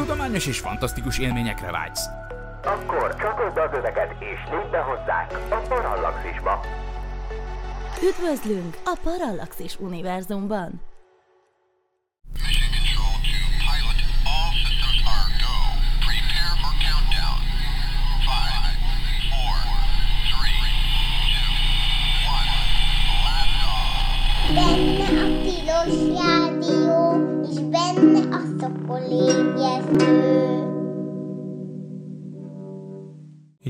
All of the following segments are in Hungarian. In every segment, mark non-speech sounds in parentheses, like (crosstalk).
tudományos és fantasztikus élményekre vágysz. Akkor csatold az öveket és lépj be hozzánk a Parallaxisba. Üdvözlünk a Parallaxis univerzumban! Benne a tilos rádió, és benne a szokolégyező.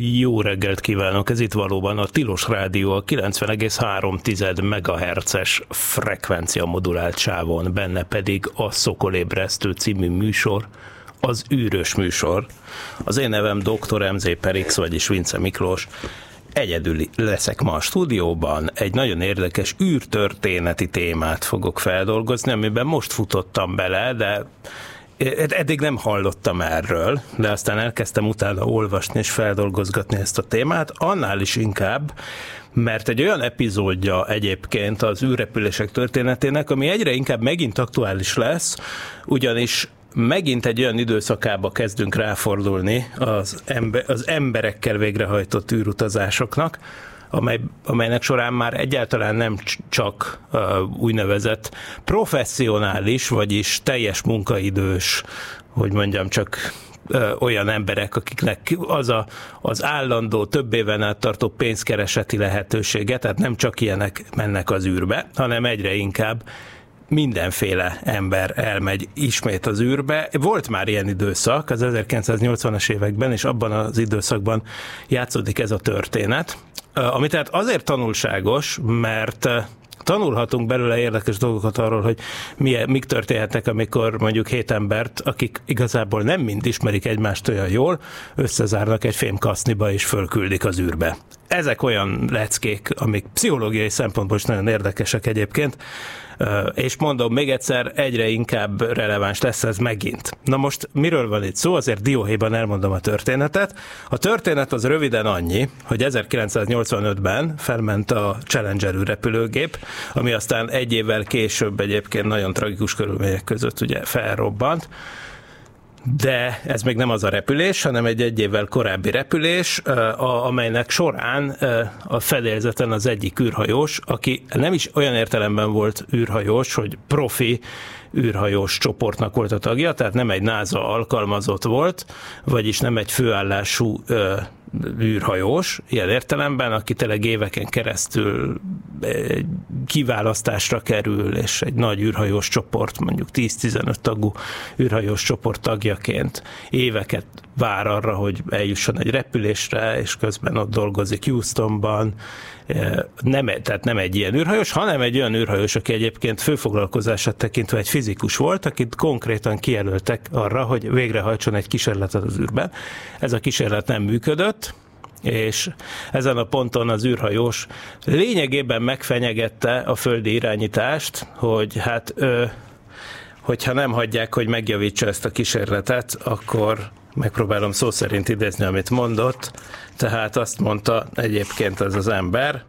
Jó reggelt kívánok! Ez itt valóban a Tilos Rádió a 90,3 MHz-es frekvencia modulált sávon, benne pedig a Szokolébresztő című műsor, az űrös műsor. Az én nevem Dr. MZ Perix, vagyis Vince Miklós. Egyedül leszek ma a stúdióban, egy nagyon érdekes űrtörténeti témát fogok feldolgozni, amiben most futottam bele, de eddig nem hallottam erről, de aztán elkezdtem utána olvasni és feldolgozgatni ezt a témát, annál is inkább, mert egy olyan epizódja egyébként az űrrepülések történetének, ami egyre inkább megint aktuális lesz, ugyanis megint egy olyan időszakába kezdünk ráfordulni az, ember, az emberekkel végrehajtott űrutazásoknak, amely, amelynek során már egyáltalán nem csak uh, úgynevezett professzionális, vagyis teljes munkaidős, hogy mondjam, csak olyan emberek, akiknek az a, az állandó, több éven át tartó pénzkereseti lehetősége, tehát nem csak ilyenek mennek az űrbe, hanem egyre inkább mindenféle ember elmegy ismét az űrbe. Volt már ilyen időszak az 1980-as években, és abban az időszakban játszódik ez a történet, ami tehát azért tanulságos, mert tanulhatunk belőle érdekes dolgokat arról, hogy mi, mik történhetnek, amikor mondjuk hét embert, akik igazából nem mind ismerik egymást olyan jól, összezárnak egy fémkaszniba és fölküldik az űrbe. Ezek olyan leckék, amik pszichológiai szempontból is nagyon érdekesek egyébként, és mondom még egyszer, egyre inkább releváns lesz ez megint. Na most miről van itt szó? Azért dióhéjban elmondom a történetet. A történet az röviden annyi, hogy 1985-ben felment a Challenger repülőgép, ami aztán egy évvel később egyébként nagyon tragikus körülmények között ugye felrobbant, de ez még nem az a repülés, hanem egy egy évvel korábbi repülés, amelynek során a fedélzeten az egyik űrhajós, aki nem is olyan értelemben volt űrhajós, hogy profi űrhajós csoportnak volt a tagja, tehát nem egy NASA alkalmazott volt, vagyis nem egy főállású űrhajós, ilyen értelemben, aki tényleg éveken keresztül kiválasztásra kerül, és egy nagy űrhajós csoport, mondjuk 10-15 tagú űrhajós csoport tagjaként éveket vár arra, hogy eljusson egy repülésre, és közben ott dolgozik Houstonban, nem, tehát nem egy ilyen űrhajós, hanem egy olyan űrhajós, aki egyébként főfoglalkozását tekintve egy fizikus volt, akit konkrétan kijelöltek arra, hogy végrehajtson egy kísérletet az űrben. Ez a kísérlet nem működött, és ezen a ponton az űrhajós lényegében megfenyegette a földi irányítást, hogy hát ő, hogyha nem hagyják, hogy megjavítsa ezt a kísérletet, akkor megpróbálom szó szerint idézni, amit mondott, tehát azt mondta egyébként ez az ember,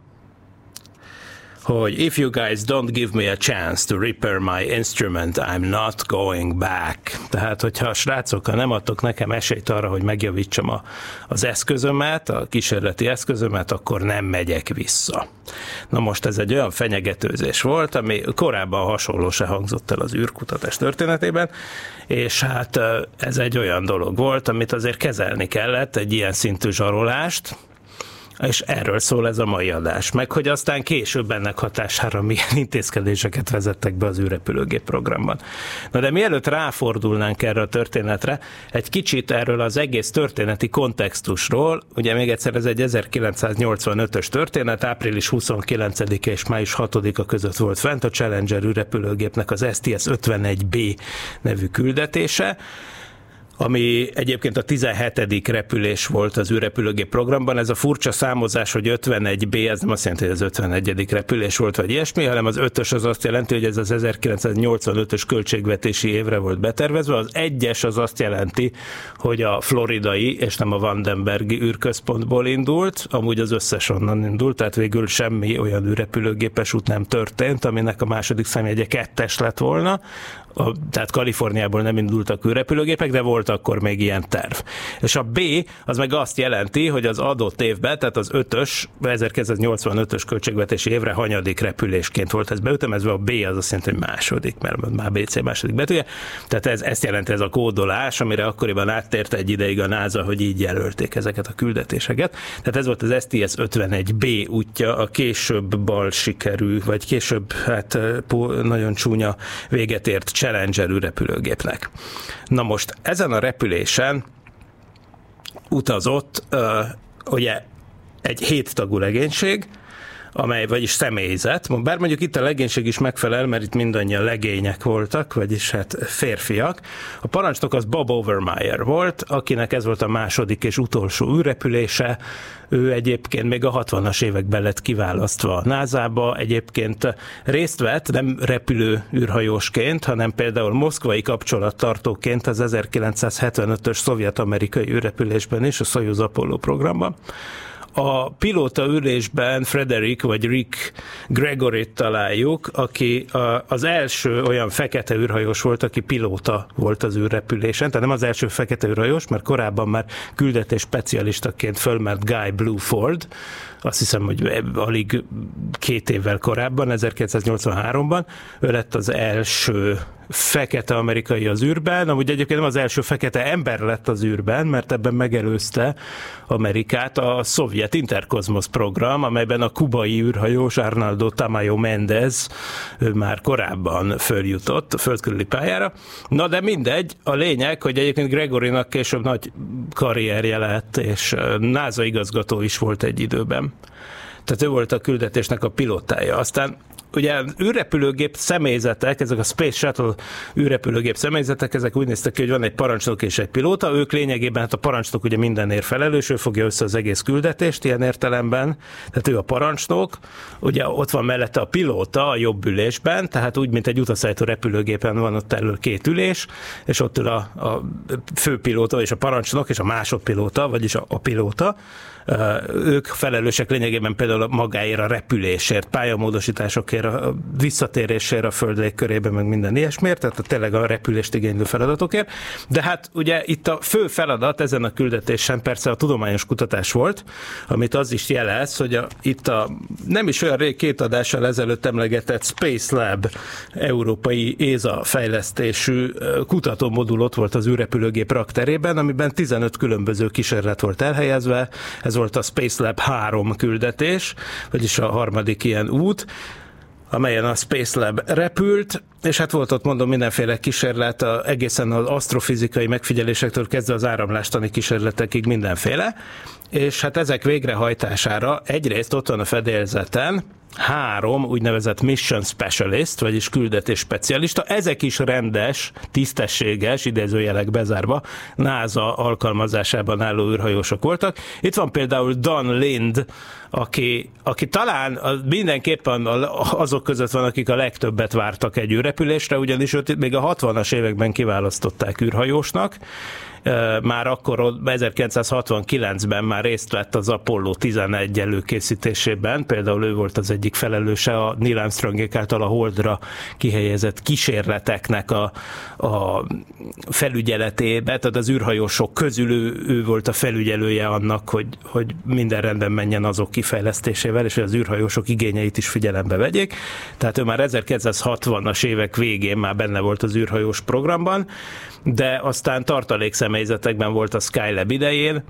hogy if you guys don't give me a chance to repair my instrument, I'm not going back. Tehát, hogyha a srácok, ha nem adtok nekem esélyt arra, hogy megjavítsam a, az eszközömet, a kísérleti eszközömet, akkor nem megyek vissza. Na most ez egy olyan fenyegetőzés volt, ami korábban hasonló se hangzott el az űrkutatás történetében, és hát ez egy olyan dolog volt, amit azért kezelni kellett, egy ilyen szintű zsarolást, és erről szól ez a mai adás. Meg hogy aztán később ennek hatására milyen (laughs) intézkedéseket vezettek be az űrrepülőgép programban. Na de mielőtt ráfordulnánk erre a történetre, egy kicsit erről az egész történeti kontextusról, ugye még egyszer ez egy 1985-ös történet, április 29 és május 6-a között volt fent a Challenger űrrepülőgépnek az STS-51B nevű küldetése, ami egyébként a 17. repülés volt az űrrepülőgép programban. Ez a furcsa számozás, hogy 51B, ez nem azt jelenti, hogy az 51. repülés volt, vagy ilyesmi, hanem az 5-ös az azt jelenti, hogy ez az 1985-ös költségvetési évre volt betervezve. Az 1-es az azt jelenti, hogy a floridai és nem a Vandenbergi űrközpontból indult, amúgy az összes onnan indult, tehát végül semmi olyan űrrepülőgépes út nem történt, aminek a második számjegye kettes lett volna. A, tehát Kaliforniából nem indultak űrrepülőgépek, de volt akkor még ilyen terv. És a B az meg azt jelenti, hogy az adott évben, tehát az 5-ös, 1985-ös költségvetési évre hanyadik repülésként volt ez beütemezve, a B az azt jelenti, hogy második, mert már BC második betűje. Tehát ez, ezt jelenti ez a kódolás, amire akkoriban áttért egy ideig a NASA, hogy így jelölték ezeket a küldetéseket. Tehát ez volt az STS 51B útja, a később bal sikerű, vagy később hát nagyon csúnya véget ért Challenger repülőgépnek. Na most ezen a repülésen utazott ugye egy héttagú legénység, amely vagyis személyzet, bár mondjuk itt a legénység is megfelel, mert itt mindannyian legények voltak, vagyis hát férfiak. A parancsnok az Bob Overmeyer volt, akinek ez volt a második és utolsó űrrepülése. Ő egyébként még a 60-as években lett kiválasztva a NASA-ba, egyébként részt vett, nem repülő űrhajósként, hanem például moszkvai kapcsolattartóként az 1975-ös szovjet-amerikai űrrepülésben is, a Soyuz Apollo programban. A pilóta ülésben Frederick vagy Rick Gregory találjuk, aki az első olyan fekete űrhajós volt, aki pilóta volt az űrrepülésen, tehát nem az első fekete űrhajós, mert korábban már küldetés specialistaként fölmert Guy Bluford, azt hiszem, hogy alig két évvel korábban, 1983-ban, ő lett az első fekete amerikai az űrben, amúgy egyébként nem az első fekete ember lett az űrben, mert ebben megelőzte Amerikát a szovjet Interkozmos program, amelyben a kubai űrhajós Arnaldo Tamayo Mendez ő már korábban följutott a földkörüli pályára. Na de mindegy, a lényeg, hogy egyébként Gregorinak később nagy karrierje lett, és NASA igazgató is volt egy időben. Tehát ő volt a küldetésnek a pilotája. Aztán ugye űrrepülőgép személyzetek, ezek a Space Shuttle űrrepülőgép személyzetek, ezek úgy néztek ki, hogy van egy parancsnok és egy pilóta, ők lényegében, hát a parancsnok ugye mindenért felelős, ő fogja össze az egész küldetést ilyen értelemben, tehát ő a parancsnok, ugye ott van mellette a pilóta a jobb ülésben, tehát úgy, mint egy utaszállító repülőgépen van ott elől két ülés, és ott ül a, a főpilóta és a parancsnok és a másodpilóta, vagyis a, a pilóta, ők felelősek lényegében például magáért a repülésért, pályamódosításokért, a visszatérésért a föld légkörébe, meg minden ilyesmiért, tehát a tényleg a repülést igénylő feladatokért. De hát ugye itt a fő feladat ezen a küldetésen persze a tudományos kutatás volt, amit az is jelez, hogy a, itt a nem is olyan rég két adással ezelőtt emlegetett Space Lab európai ÉZA fejlesztésű kutatómodul ott volt az űrrepülőgép rakterében, amiben 15 különböző kísérlet volt elhelyezve, ez volt a Space Lab 3 küldetés, vagyis a harmadik ilyen út, amelyen a Space Lab repült, és hát volt ott mondom mindenféle kísérlet, a, egészen az asztrofizikai megfigyelésektől kezdve az áramlástani kísérletekig mindenféle, és hát ezek végrehajtására egyrészt ott van a fedélzeten, három úgynevezett mission specialist, vagyis küldetés specialista, ezek is rendes, tisztességes, idézőjelek bezárva, NASA alkalmazásában álló űrhajósok voltak. Itt van például Don Lind, aki, aki talán mindenképpen azok között van, akik a legtöbbet vártak egy űrrepülésre, ugyanis őt még a 60-as években kiválasztották űrhajósnak, már akkor 1969-ben már részt vett az Apollo 11 előkészítésében, például ő volt az egyik felelőse a Neil Armstrongék által a Holdra kihelyezett kísérleteknek a, a felügyeletébe, tehát az űrhajósok közül ő, ő volt a felügyelője annak, hogy, hogy minden rendben menjen azok kifejlesztésével, és hogy az űrhajósok igényeit is figyelembe vegyék. Tehát ő már 1960-as évek végén már benne volt az űrhajós programban, de aztán tartalék személyzetekben volt a Skylab idején,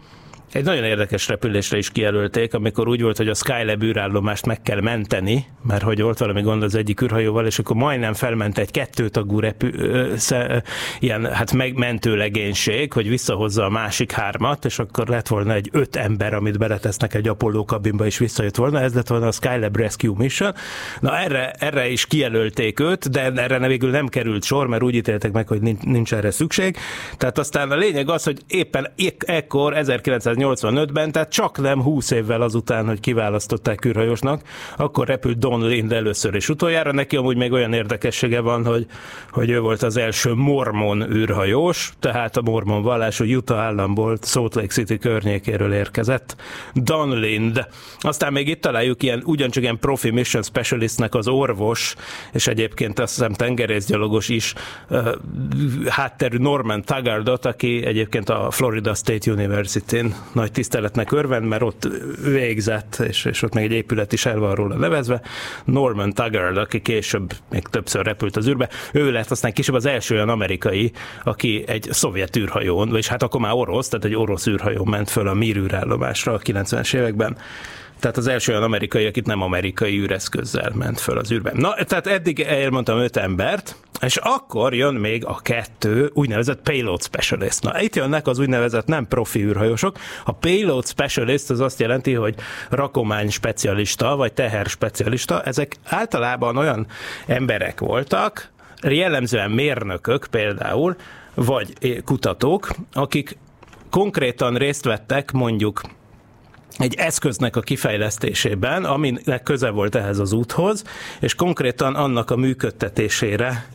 egy nagyon érdekes repülésre is kijelölték, amikor úgy volt, hogy a Skylab űrállomást meg kell menteni, mert hogy volt valami gond az egyik űrhajóval, és akkor majdnem felment egy kettőtagú repü, ö, sze, ilyen hát megmentő legénység, hogy visszahozza a másik hármat, és akkor lett volna egy öt ember, amit beletesznek egy Apollo kabinba, és visszajött volna. Ez lett volna a Skylab Rescue Mission. Na erre, erre is kijelölték őt, de erre végül nem került sor, mert úgy ítéltek meg, hogy nincs, nincs erre szükség. Tehát aztán a lényeg az, hogy éppen ekkor 1980 1985-ben, tehát csak nem 20 évvel azután, hogy kiválasztották űrhajósnak, akkor repült Don Lind először és utoljára. Neki amúgy még olyan érdekessége van, hogy, hogy ő volt az első mormon űrhajós, tehát a mormon vallású Utah államból, Salt Lake City környékéről érkezett. Don Lind. Aztán még itt találjuk ilyen, ugyancsak ilyen profi mission specialistnek az orvos, és egyébként azt hiszem tengerészgyalogos is, uh, hátterű Norman Taggardot, aki egyébként a Florida State University-n nagy tiszteletnek örvend, mert ott végzett, és, és ott még egy épület is el van róla nevezve. Norman Taggart, aki később még többször repült az űrbe, ő lett aztán később az első olyan amerikai, aki egy szovjet űrhajón, vagyis hát akkor már orosz, tehát egy orosz űrhajón ment föl a Mir űrállomásra a 90-es években. Tehát az első olyan amerikai, akit nem amerikai űreszközzel ment föl az űrben. Na, tehát eddig elmondtam öt embert, és akkor jön még a kettő úgynevezett payload specialist. Na, itt jönnek az úgynevezett nem profi űrhajósok. A payload specialist az azt jelenti, hogy rakomány specialista, vagy teher specialista. Ezek általában olyan emberek voltak, jellemzően mérnökök például, vagy kutatók, akik konkrétan részt vettek mondjuk egy eszköznek a kifejlesztésében, aminek köze volt ehhez az úthoz, és konkrétan annak a működtetésére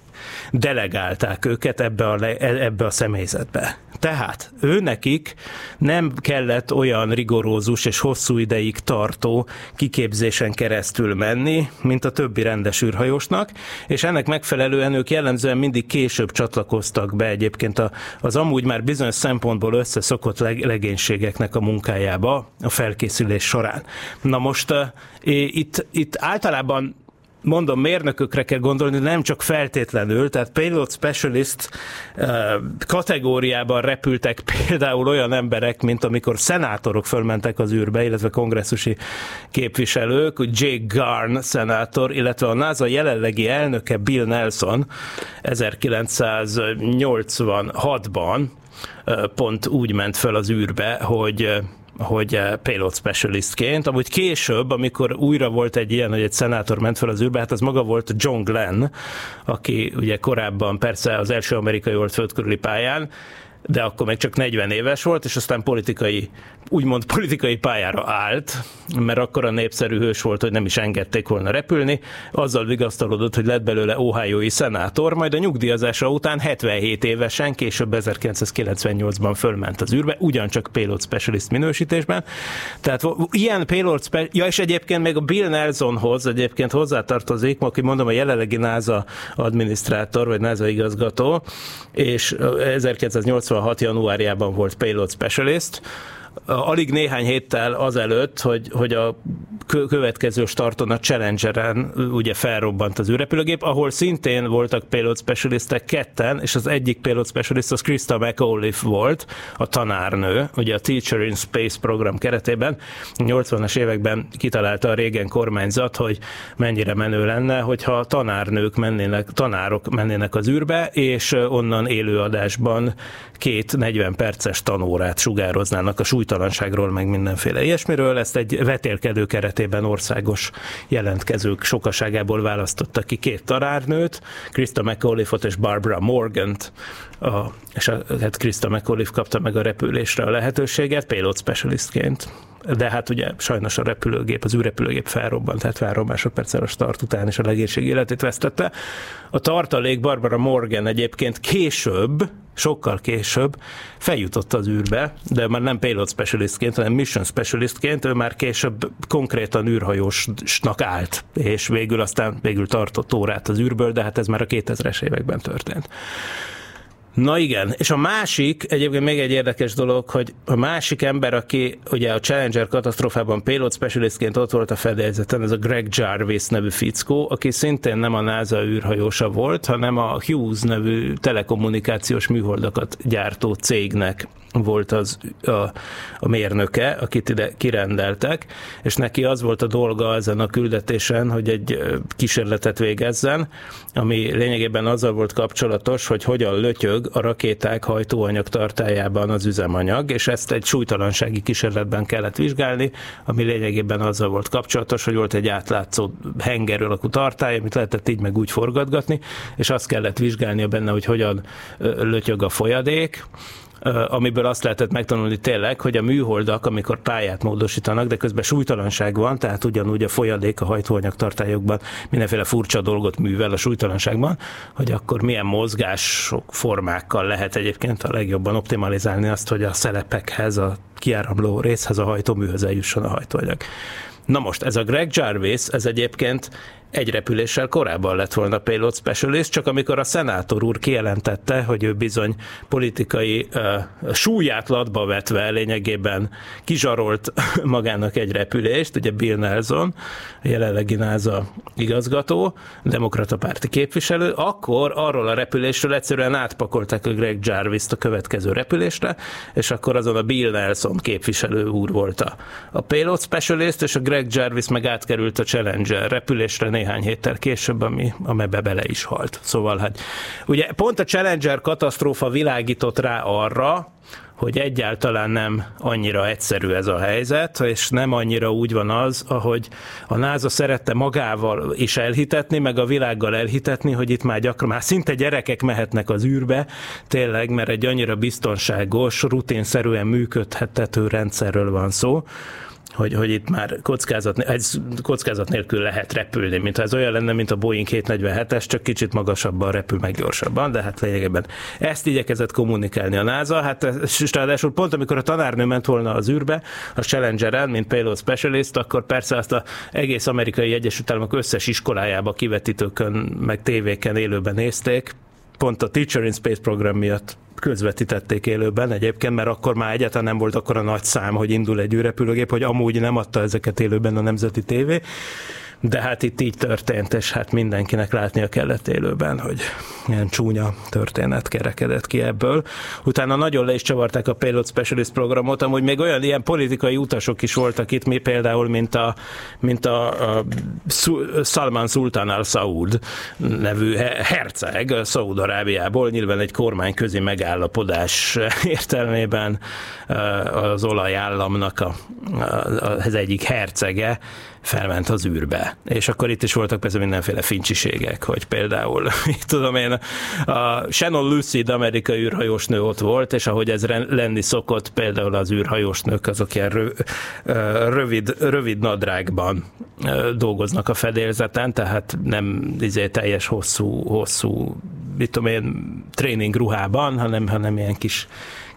delegálták őket ebbe a, ebbe a személyzetbe. Tehát ő nekik nem kellett olyan rigorózus és hosszú ideig tartó kiképzésen keresztül menni, mint a többi rendes űrhajósnak, és ennek megfelelően ők jellemzően mindig később csatlakoztak be egyébként az amúgy már bizonyos szempontból összeszokott legénységeknek a munkájába a felkészülés során. Na most uh, itt, itt általában mondom, mérnökökre kell gondolni, nem csak feltétlenül, tehát payload specialist eh, kategóriában repültek például olyan emberek, mint amikor szenátorok fölmentek az űrbe, illetve kongresszusi képviselők, Jake Garn szenátor, illetve a NASA jelenlegi elnöke Bill Nelson 1986-ban eh, pont úgy ment föl az űrbe, hogy eh, hogy eh, payload specialistként, amúgy később, amikor újra volt egy ilyen, hogy egy szenátor ment fel az űrbe, hát az maga volt John Glenn, aki ugye korábban persze az első amerikai volt földkörüli pályán, de akkor még csak 40 éves volt, és aztán politikai, úgymond politikai pályára állt, mert akkor a népszerű hős volt, hogy nem is engedték volna repülni, azzal vigasztalodott, hogy lett belőle ohio szenátor, majd a nyugdíjazása után 77 évesen, később 1998-ban fölment az űrbe, ugyancsak payload specialist minősítésben. Tehát ilyen payload specialist, ja és egyébként még a Bill Nelsonhoz egyébként hozzátartozik, aki mondom a jelenlegi NASA adminisztrátor, vagy NASA igazgató, és 1980 2006. januárjában volt payload specialist, alig néhány héttel azelőtt, hogy, hogy a következő starton a Challengeren ugye felrobbant az űrrepülőgép, ahol szintén voltak payload specialistek ketten, és az egyik payload specialist az Krista McAuliffe volt, a tanárnő, ugye a Teacher in Space program keretében. 80-as években kitalálta a régen kormányzat, hogy mennyire menő lenne, hogyha tanárnők mennének, tanárok mennének az űrbe, és onnan élőadásban két 40 perces tanórát sugároznának a súlytalanságról, meg mindenféle ilyesmiről. Ezt egy vetélkedő keretében országos jelentkezők sokaságából választottak ki két tanárnőt, Krista McAuliffe-ot és Barbara Morgant, a, és a, hát Krista McAuliffe kapta meg a repülésre a lehetőséget, payload specialistként de hát ugye sajnos a repülőgép, az űrrepülőgép felrobbant, tehát három másodperccel a start után is a legénység életét vesztette. A tartalék Barbara Morgan egyébként később, sokkal később feljutott az űrbe, de már nem payload specialistként, hanem mission specialistként, ő már később konkrétan űrhajósnak állt, és végül aztán végül tartott órát az űrből, de hát ez már a 2000-es években történt. Na igen, és a másik, egyébként még egy érdekes dolog, hogy a másik ember, aki ugye a Challenger katasztrófában payload specialistként ott volt a fedélzeten, ez a Greg Jarvis nevű fickó, aki szintén nem a NASA űrhajósa volt, hanem a Hughes nevű telekommunikációs műholdakat gyártó cégnek volt az a, a mérnöke, akit ide kirendeltek, és neki az volt a dolga ezen a küldetésen, hogy egy kísérletet végezzen, ami lényegében azzal volt kapcsolatos, hogy hogyan lötyög a rakéták hajtóanyag tartájában az üzemanyag, és ezt egy súlytalansági kísérletben kellett vizsgálni, ami lényegében azzal volt kapcsolatos, hogy volt egy átlátszó henger alakú tartály, amit lehetett így meg úgy forgatgatni, és azt kellett vizsgálnia benne, hogy hogyan lötyög a folyadék, amiből azt lehetett megtanulni tényleg, hogy a műholdak, amikor pályát módosítanak, de közben súlytalanság van, tehát ugyanúgy a folyadék a hajtóanyag tartályokban mindenféle furcsa dolgot művel a súlytalanságban, hogy akkor milyen mozgások, formákkal lehet egyébként a legjobban optimalizálni azt, hogy a szelepekhez, a kiáramló részhez, a hajtóműhöz eljusson a hajtóanyag. Na most, ez a Greg Jarvis, ez egyébként egy repüléssel korábban lett volna payload specialist, csak amikor a szenátor úr kijelentette, hogy ő bizony politikai uh, súlyát latba vetve lényegében kizsarolt (laughs) magának egy repülést, ugye Bill Nelson, a jelenlegi NASA igazgató, demokrata párti képviselő, akkor arról a repülésről egyszerűen átpakolták a Greg Jarvis-t a következő repülésre, és akkor azon a Bill Nelson képviselő úr volt a, a payload specialist, és a Greg Jarvis meg átkerült a Challenger repülésre néhány héttel később, ami, amelybe bele is halt. Szóval hát ugye pont a Challenger katasztrófa világított rá arra, hogy egyáltalán nem annyira egyszerű ez a helyzet, és nem annyira úgy van az, ahogy a NASA szerette magával is elhitetni, meg a világgal elhitetni, hogy itt már gyakran, már szinte gyerekek mehetnek az űrbe, tényleg, mert egy annyira biztonságos, rutinszerűen működhetető rendszerről van szó, hogy, hogy itt már kockázat, ez kockázat nélkül lehet repülni, mintha ez olyan lenne, mint a Boeing 747-es, csak kicsit magasabban repül meg gyorsabban, de hát lényegében ezt igyekezett kommunikálni a NASA, hát és ráadásul pont amikor a tanárnő ment volna az űrbe, a Challenger-en, mint payload specialist, akkor persze azt a egész amerikai Egyesült Államok összes iskolájába kivetítőkön, meg tévéken élőben nézték, pont a Teacher in Space program miatt közvetítették élőben egyébként, mert akkor már egyáltalán nem volt akkor a nagy szám, hogy indul egy űrrepülőgép, hogy amúgy nem adta ezeket élőben a Nemzeti Tévé de hát itt így történt, és hát mindenkinek látnia kellett élőben, hogy ilyen csúnya történet kerekedett ki ebből. Utána nagyon le is csavarták a Payload Specialist programot, amúgy még olyan ilyen politikai utasok is voltak itt, mi például, mint a, mint a, a Salman Sultan al Saud nevű herceg Szaúd-Arábiából, nyilván egy kormányközi megállapodás értelmében az olajállamnak a, a, az egyik hercege felment az űrbe. És akkor itt is voltak persze mindenféle fincsiségek, hogy például, (laughs) tudom én, a Shannon Lucid amerikai űrhajósnő ott volt, és ahogy ez lenni szokott, például az űrhajósnők azok ilyen rö, rövid, rövid nadrágban dolgoznak a fedélzeten, tehát nem izé, teljes hosszú, hosszú, mit tudom én, tréning ruhában, hanem, hanem ilyen kis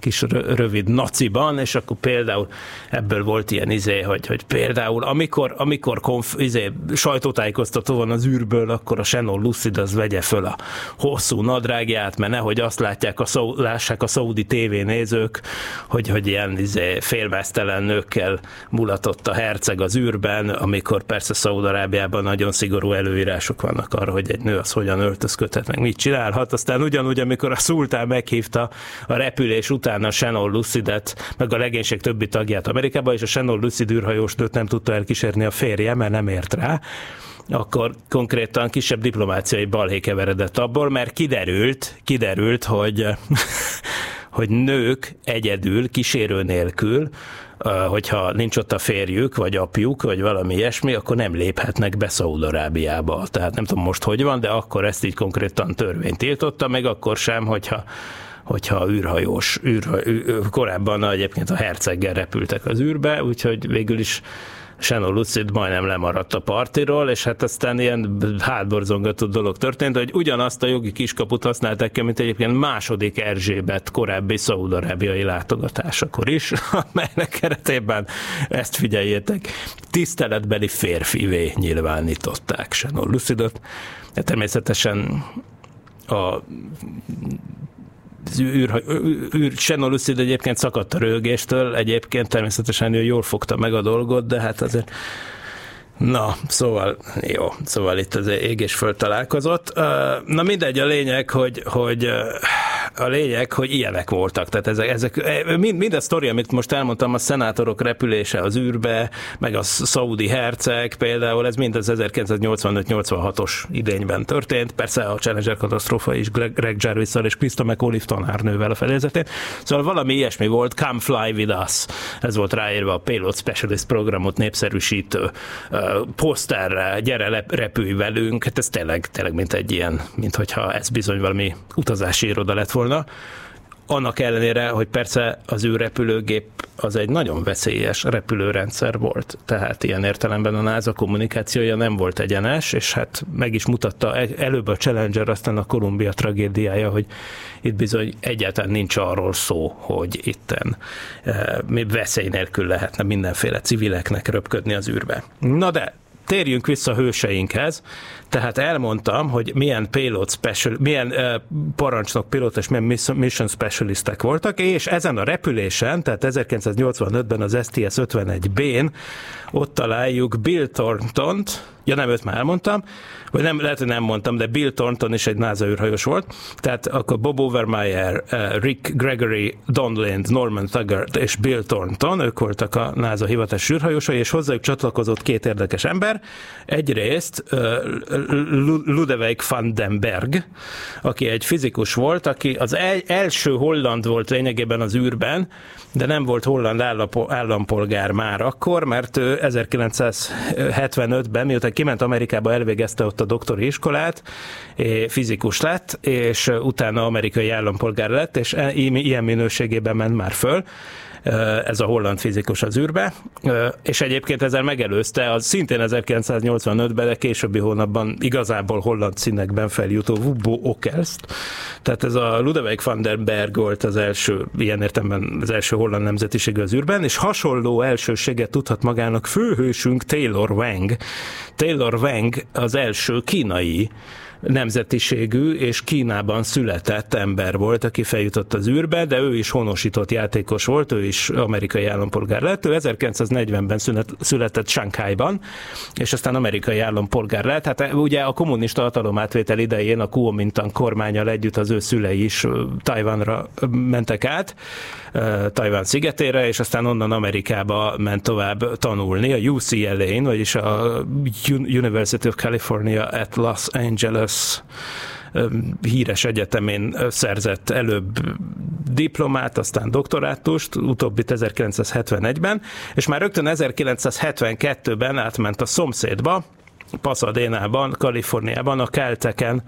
kis rövid naciban, és akkor például ebből volt ilyen izé, hogy, hogy például amikor, amikor konf, izé, sajtótájékoztató van az űrből, akkor a Shannon Lucid az vegye föl a hosszú nadrágját, mert nehogy azt látják a szó, lássák a szaudi tévénézők, hogy, hogy ilyen izé, félmeztelen nőkkel mulatott a herceg az űrben, amikor persze Szaudarábiában nagyon szigorú előírások vannak arra, hogy egy nő az hogyan öltözködhet, meg mit csinálhat. Aztán ugyanúgy, amikor a szultán meghívta a repülés után utána Shannon Lucidet, meg a legénység többi tagját Amerikába, és a Shannon Lucid űrhajós nőt nem tudta elkísérni a férje, mert nem ért rá akkor konkrétan kisebb diplomáciai balhé keveredett abból, mert kiderült, kiderült, hogy, (laughs) hogy nők egyedül, kísérő nélkül, hogyha nincs ott a férjük, vagy apjuk, vagy valami ilyesmi, akkor nem léphetnek be Szaudarábiába. Tehát nem tudom most hogy van, de akkor ezt így konkrétan törvény tiltotta, meg akkor sem, hogyha hogyha űrhajós, űrha, űr, korábban egyébként a herceggel repültek az űrbe, úgyhogy végül is Shannon Lucid majdnem lemaradt a partiról, és hát aztán ilyen hátborzongató dolog történt, hogy ugyanazt a jogi kiskaput használták ki, mint egyébként második Erzsébet korábbi szaudarábiai látogatásakor is, (laughs) amelynek keretében ezt figyeljétek, tiszteletbeli férfivé nyilvánították Shannon Lucidot. Természetesen a űr, űr egyébként szakadt a rögéstől, egyébként természetesen ő jól fogta meg a dolgot, de hát azért Na, szóval, jó, szóval itt az ég és föld találkozott. Na mindegy, a lényeg, hogy, hogy a lényeg, hogy ilyenek voltak. Tehát ezek, ezek mind, mind a sztori, amit most elmondtam, a szenátorok repülése az űrbe, meg a szaudi herceg például, ez mind az 1985-86-os idényben történt. Persze a Challenger katasztrófa is Greg, Greg jarvis és Krista McAuliffe tanárnővel a fedezetén. Szóval valami ilyesmi volt, Come Fly With Us. Ez volt ráírva a Payload Specialist programot népszerűsítő poszterre, gyere repülj velünk, hát ez tényleg, tényleg mint egy ilyen, mint hogyha ez bizony valami utazási iroda lett volna. Annak ellenére, hogy persze az ő repülőgép az egy nagyon veszélyes repülőrendszer volt, tehát ilyen értelemben a NASA kommunikációja nem volt egyenes, és hát meg is mutatta e- előbb a Challenger, aztán a Columbia tragédiája, hogy itt bizony egyáltalán nincs arról szó, hogy itten e, veszély nélkül lehetne mindenféle civileknek röpködni az űrbe. Na de térjünk vissza hőseinkhez. Tehát elmondtam, hogy milyen payload special, milyen uh, parancsnok pilot és milyen mission specialistek voltak, és ezen a repülésen, tehát 1985-ben az STS-51B-n ott találjuk Bill Thornton-t, ja nem, őt már elmondtam, vagy nem, lehet, hogy nem mondtam, de Bill Thornton is egy NASA űrhajós volt, tehát akkor Bob Overmeyer, uh, Rick Gregory, Don Lind, Norman Taggart és Bill Thornton, ők voltak a NASA hivatásos űrhajósai, és hozzájuk csatlakozott két érdekes ember. Egyrészt uh, Ludwig van den Berg, aki egy fizikus volt, aki az el, első holland volt lényegében az űrben, de nem volt holland állampolgár már akkor, mert ő 1975-ben, miután kiment Amerikába, elvégezte ott a doktori iskolát, fizikus lett, és utána amerikai állampolgár lett, és e, ilyen minőségében ment már föl ez a holland fizikus az űrbe, és egyébként ezzel megelőzte az szintén 1985-ben, de későbbi hónapban igazából holland színekben feljutó Wubbo Okelst. Tehát ez a Ludwig van der Berg volt az első, ilyen értemben az első holland nemzetiség az űrben, és hasonló elsőséget tudhat magának főhősünk Taylor Wang. Taylor Wang az első kínai nemzetiségű és Kínában született ember volt, aki feljutott az űrbe, de ő is honosított játékos volt, ő is amerikai állampolgár lett. Ő 1940-ben született Shanghaiban, és aztán amerikai állampolgár lett. Hát ugye a kommunista hatalomátvétel idején a Kuomintang kormányal együtt az ő szülei is Tajvanra mentek át, Tajvan szigetére, és aztán onnan Amerikába ment tovább tanulni a UCLA-n, vagyis a University of California at Los Angeles híres egyetemén szerzett előbb diplomát, aztán doktorátust, utóbbi 1971-ben, és már rögtön 1972-ben átment a szomszédba, Pasadena-ban, Kaliforniában, a Kelteken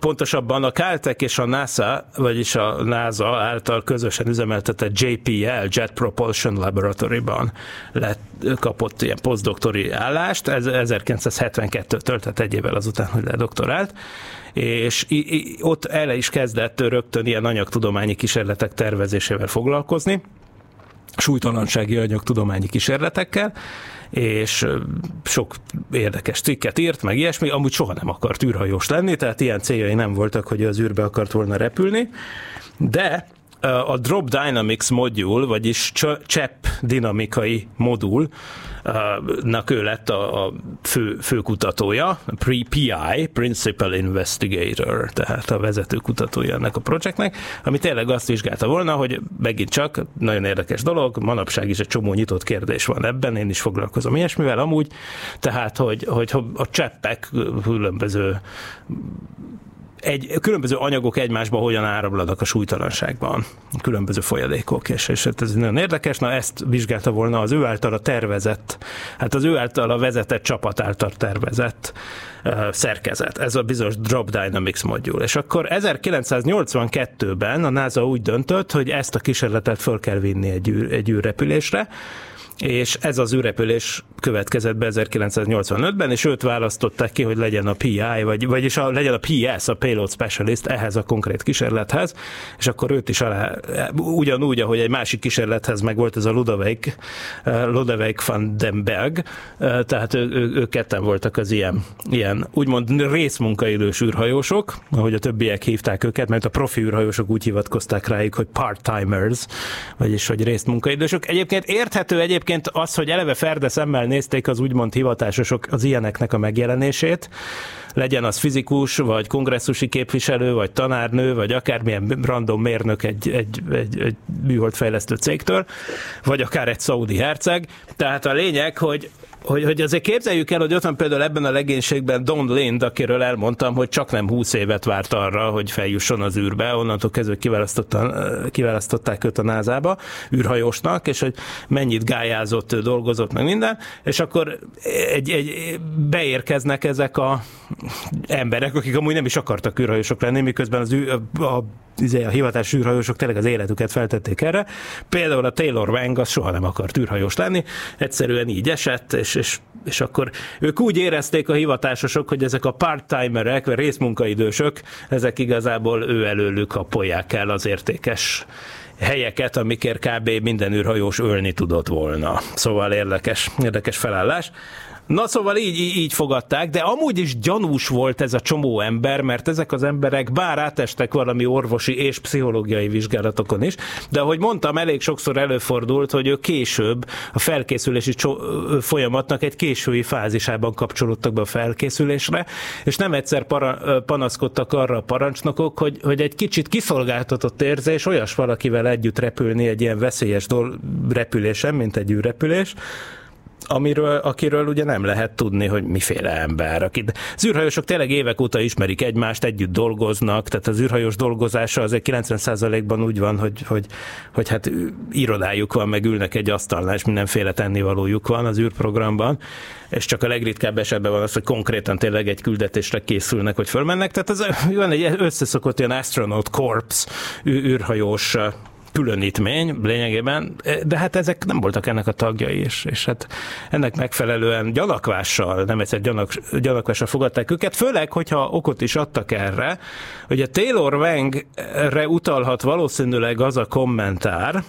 Pontosabban a Caltech és a NASA, vagyis a NASA által közösen üzemeltetett JPL, Jet Propulsion Laboratory-ban lett, kapott ilyen posztdoktori állást, ez 1972-től, tehát egy évvel azután, hogy ledoktorált. És ott ele is kezdett rögtön ilyen anyagtudományi kísérletek tervezésével foglalkozni, súlytalansági anyagtudományi kísérletekkel, és sok érdekes cikket írt, meg ilyesmi, amúgy soha nem akart űrhajós lenni, tehát ilyen céljai nem voltak, hogy az űrbe akart volna repülni, de a Drop Dynamics modul, vagyis csepp dinamikai modul, nak ő lett a, a fő, főkutatója, PI, Principal Investigator, tehát a vezető kutatója ennek a projektnek, ami tényleg azt vizsgálta volna, hogy megint csak nagyon érdekes dolog, manapság is egy csomó nyitott kérdés van ebben, én is foglalkozom ilyesmivel amúgy, tehát, hogy, hogy a cseppek különböző egy, különböző anyagok egymásba hogyan áramlanak a súlytalanságban, különböző folyadékok, és, és hát ez nagyon érdekes, na ezt vizsgálta volna az ő által a tervezett, hát az ő által a vezetett csapat által tervezett uh, szerkezet, ez a bizonyos Drop Dynamics modul. És akkor 1982-ben a NASA úgy döntött, hogy ezt a kísérletet föl kell vinni egy, egy űrrepülésre, és ez az űrrepülés következett be 1985-ben, és őt választották ki, hogy legyen a PI, vagy, vagyis a, legyen a PS, a Payload Specialist ehhez a konkrét kísérlethez, és akkor őt is alá, ugyanúgy, ahogy egy másik kísérlethez meg volt ez a Ludwig, uh, Ludwig van den Berg, uh, tehát ő, ő, ők ketten voltak az ilyen, ilyen úgymond részmunkaidős űrhajósok, ahogy a többiek hívták őket, mert a profi űrhajósok úgy hivatkozták rájuk, hogy part-timers, vagyis hogy részmunkaidősök. Egyébként érthető egyébként egyébként az, hogy eleve ferde szemmel nézték az úgymond hivatásosok az ilyeneknek a megjelenését, legyen az fizikus, vagy kongresszusi képviselő, vagy tanárnő, vagy akármilyen random mérnök egy, egy, egy, egy műholdfejlesztő cégtől, vagy akár egy szaudi herceg. Tehát a lényeg, hogy hogy, hogy azért képzeljük el, hogy ott van például ebben a legénységben Don Lind, akiről elmondtam, hogy csak nem 20 évet várt arra, hogy feljusson az űrbe, onnantól kezdve kiválasztották őt a názába űrhajósnak, és hogy mennyit gályázott, dolgozott, meg minden, és akkor egy, egy, beérkeznek ezek a emberek, akik amúgy nem is akartak űrhajósok lenni, miközben az űr, a izé, a hivatás űrhajósok tényleg az életüket feltették erre. Például a Taylor Wang az soha nem akart űrhajós lenni, egyszerűen így esett, és, és, és akkor ők úgy érezték a hivatásosok, hogy ezek a part-timerek, vagy részmunkaidősök, ezek igazából ő előlük kapolják el az értékes helyeket, amikért kb. minden űrhajós ölni tudott volna. Szóval érdekes, érdekes felállás. Na szóval így, így, fogadták, de amúgy is gyanús volt ez a csomó ember, mert ezek az emberek bár átestek valami orvosi és pszichológiai vizsgálatokon is, de ahogy mondtam, elég sokszor előfordult, hogy ők később a felkészülési folyamatnak egy késői fázisában kapcsolódtak be a felkészülésre, és nem egyszer para, panaszkodtak arra a parancsnokok, hogy, hogy egy kicsit kiszolgáltatott érzés olyas valakivel együtt repülni egy ilyen veszélyes dol- repülésen, mint egy űrrepülés, amiről, akiről ugye nem lehet tudni, hogy miféle ember. Akit, az űrhajósok tényleg évek óta ismerik egymást, együtt dolgoznak, tehát az űrhajós dolgozása azért 90%-ban úgy van, hogy, hogy, hogy hát irodájuk van, meg ülnek egy asztalnál, és mindenféle tennivalójuk van az űrprogramban, és csak a legritkább esetben van az, hogy konkrétan tényleg egy küldetésre készülnek, hogy fölmennek. Tehát ez van egy összeszokott ilyen astronaut corps űrhajós különítmény lényegében, de hát ezek nem voltak ennek a tagjai, és, és hát ennek megfelelően gyanakvással, nem egyszer gyanak, gyanakvással fogadták őket, főleg, hogyha okot is adtak erre, hogy a Taylor Wang-re utalhat valószínűleg az a kommentár,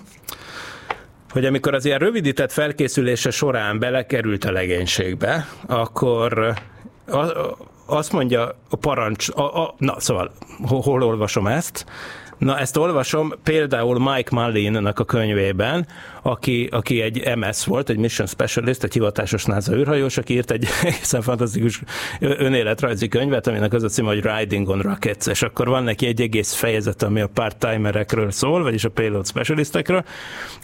hogy amikor az ilyen rövidített felkészülése során belekerült a legénységbe, akkor azt mondja a parancs, a, a, na szóval hol olvasom ezt, Na ezt olvasom például Mike Mullin-nak a könyvében, aki, aki egy MS volt, egy Mission Specialist, egy hivatásos NASA űrhajós, aki írt egy (laughs) egészen fantasztikus önéletrajzi könyvet, aminek az a címe, hogy Riding on Rockets, és akkor van neki egy egész fejezet, ami a part-timerekről szól, vagyis a payload specialistekről.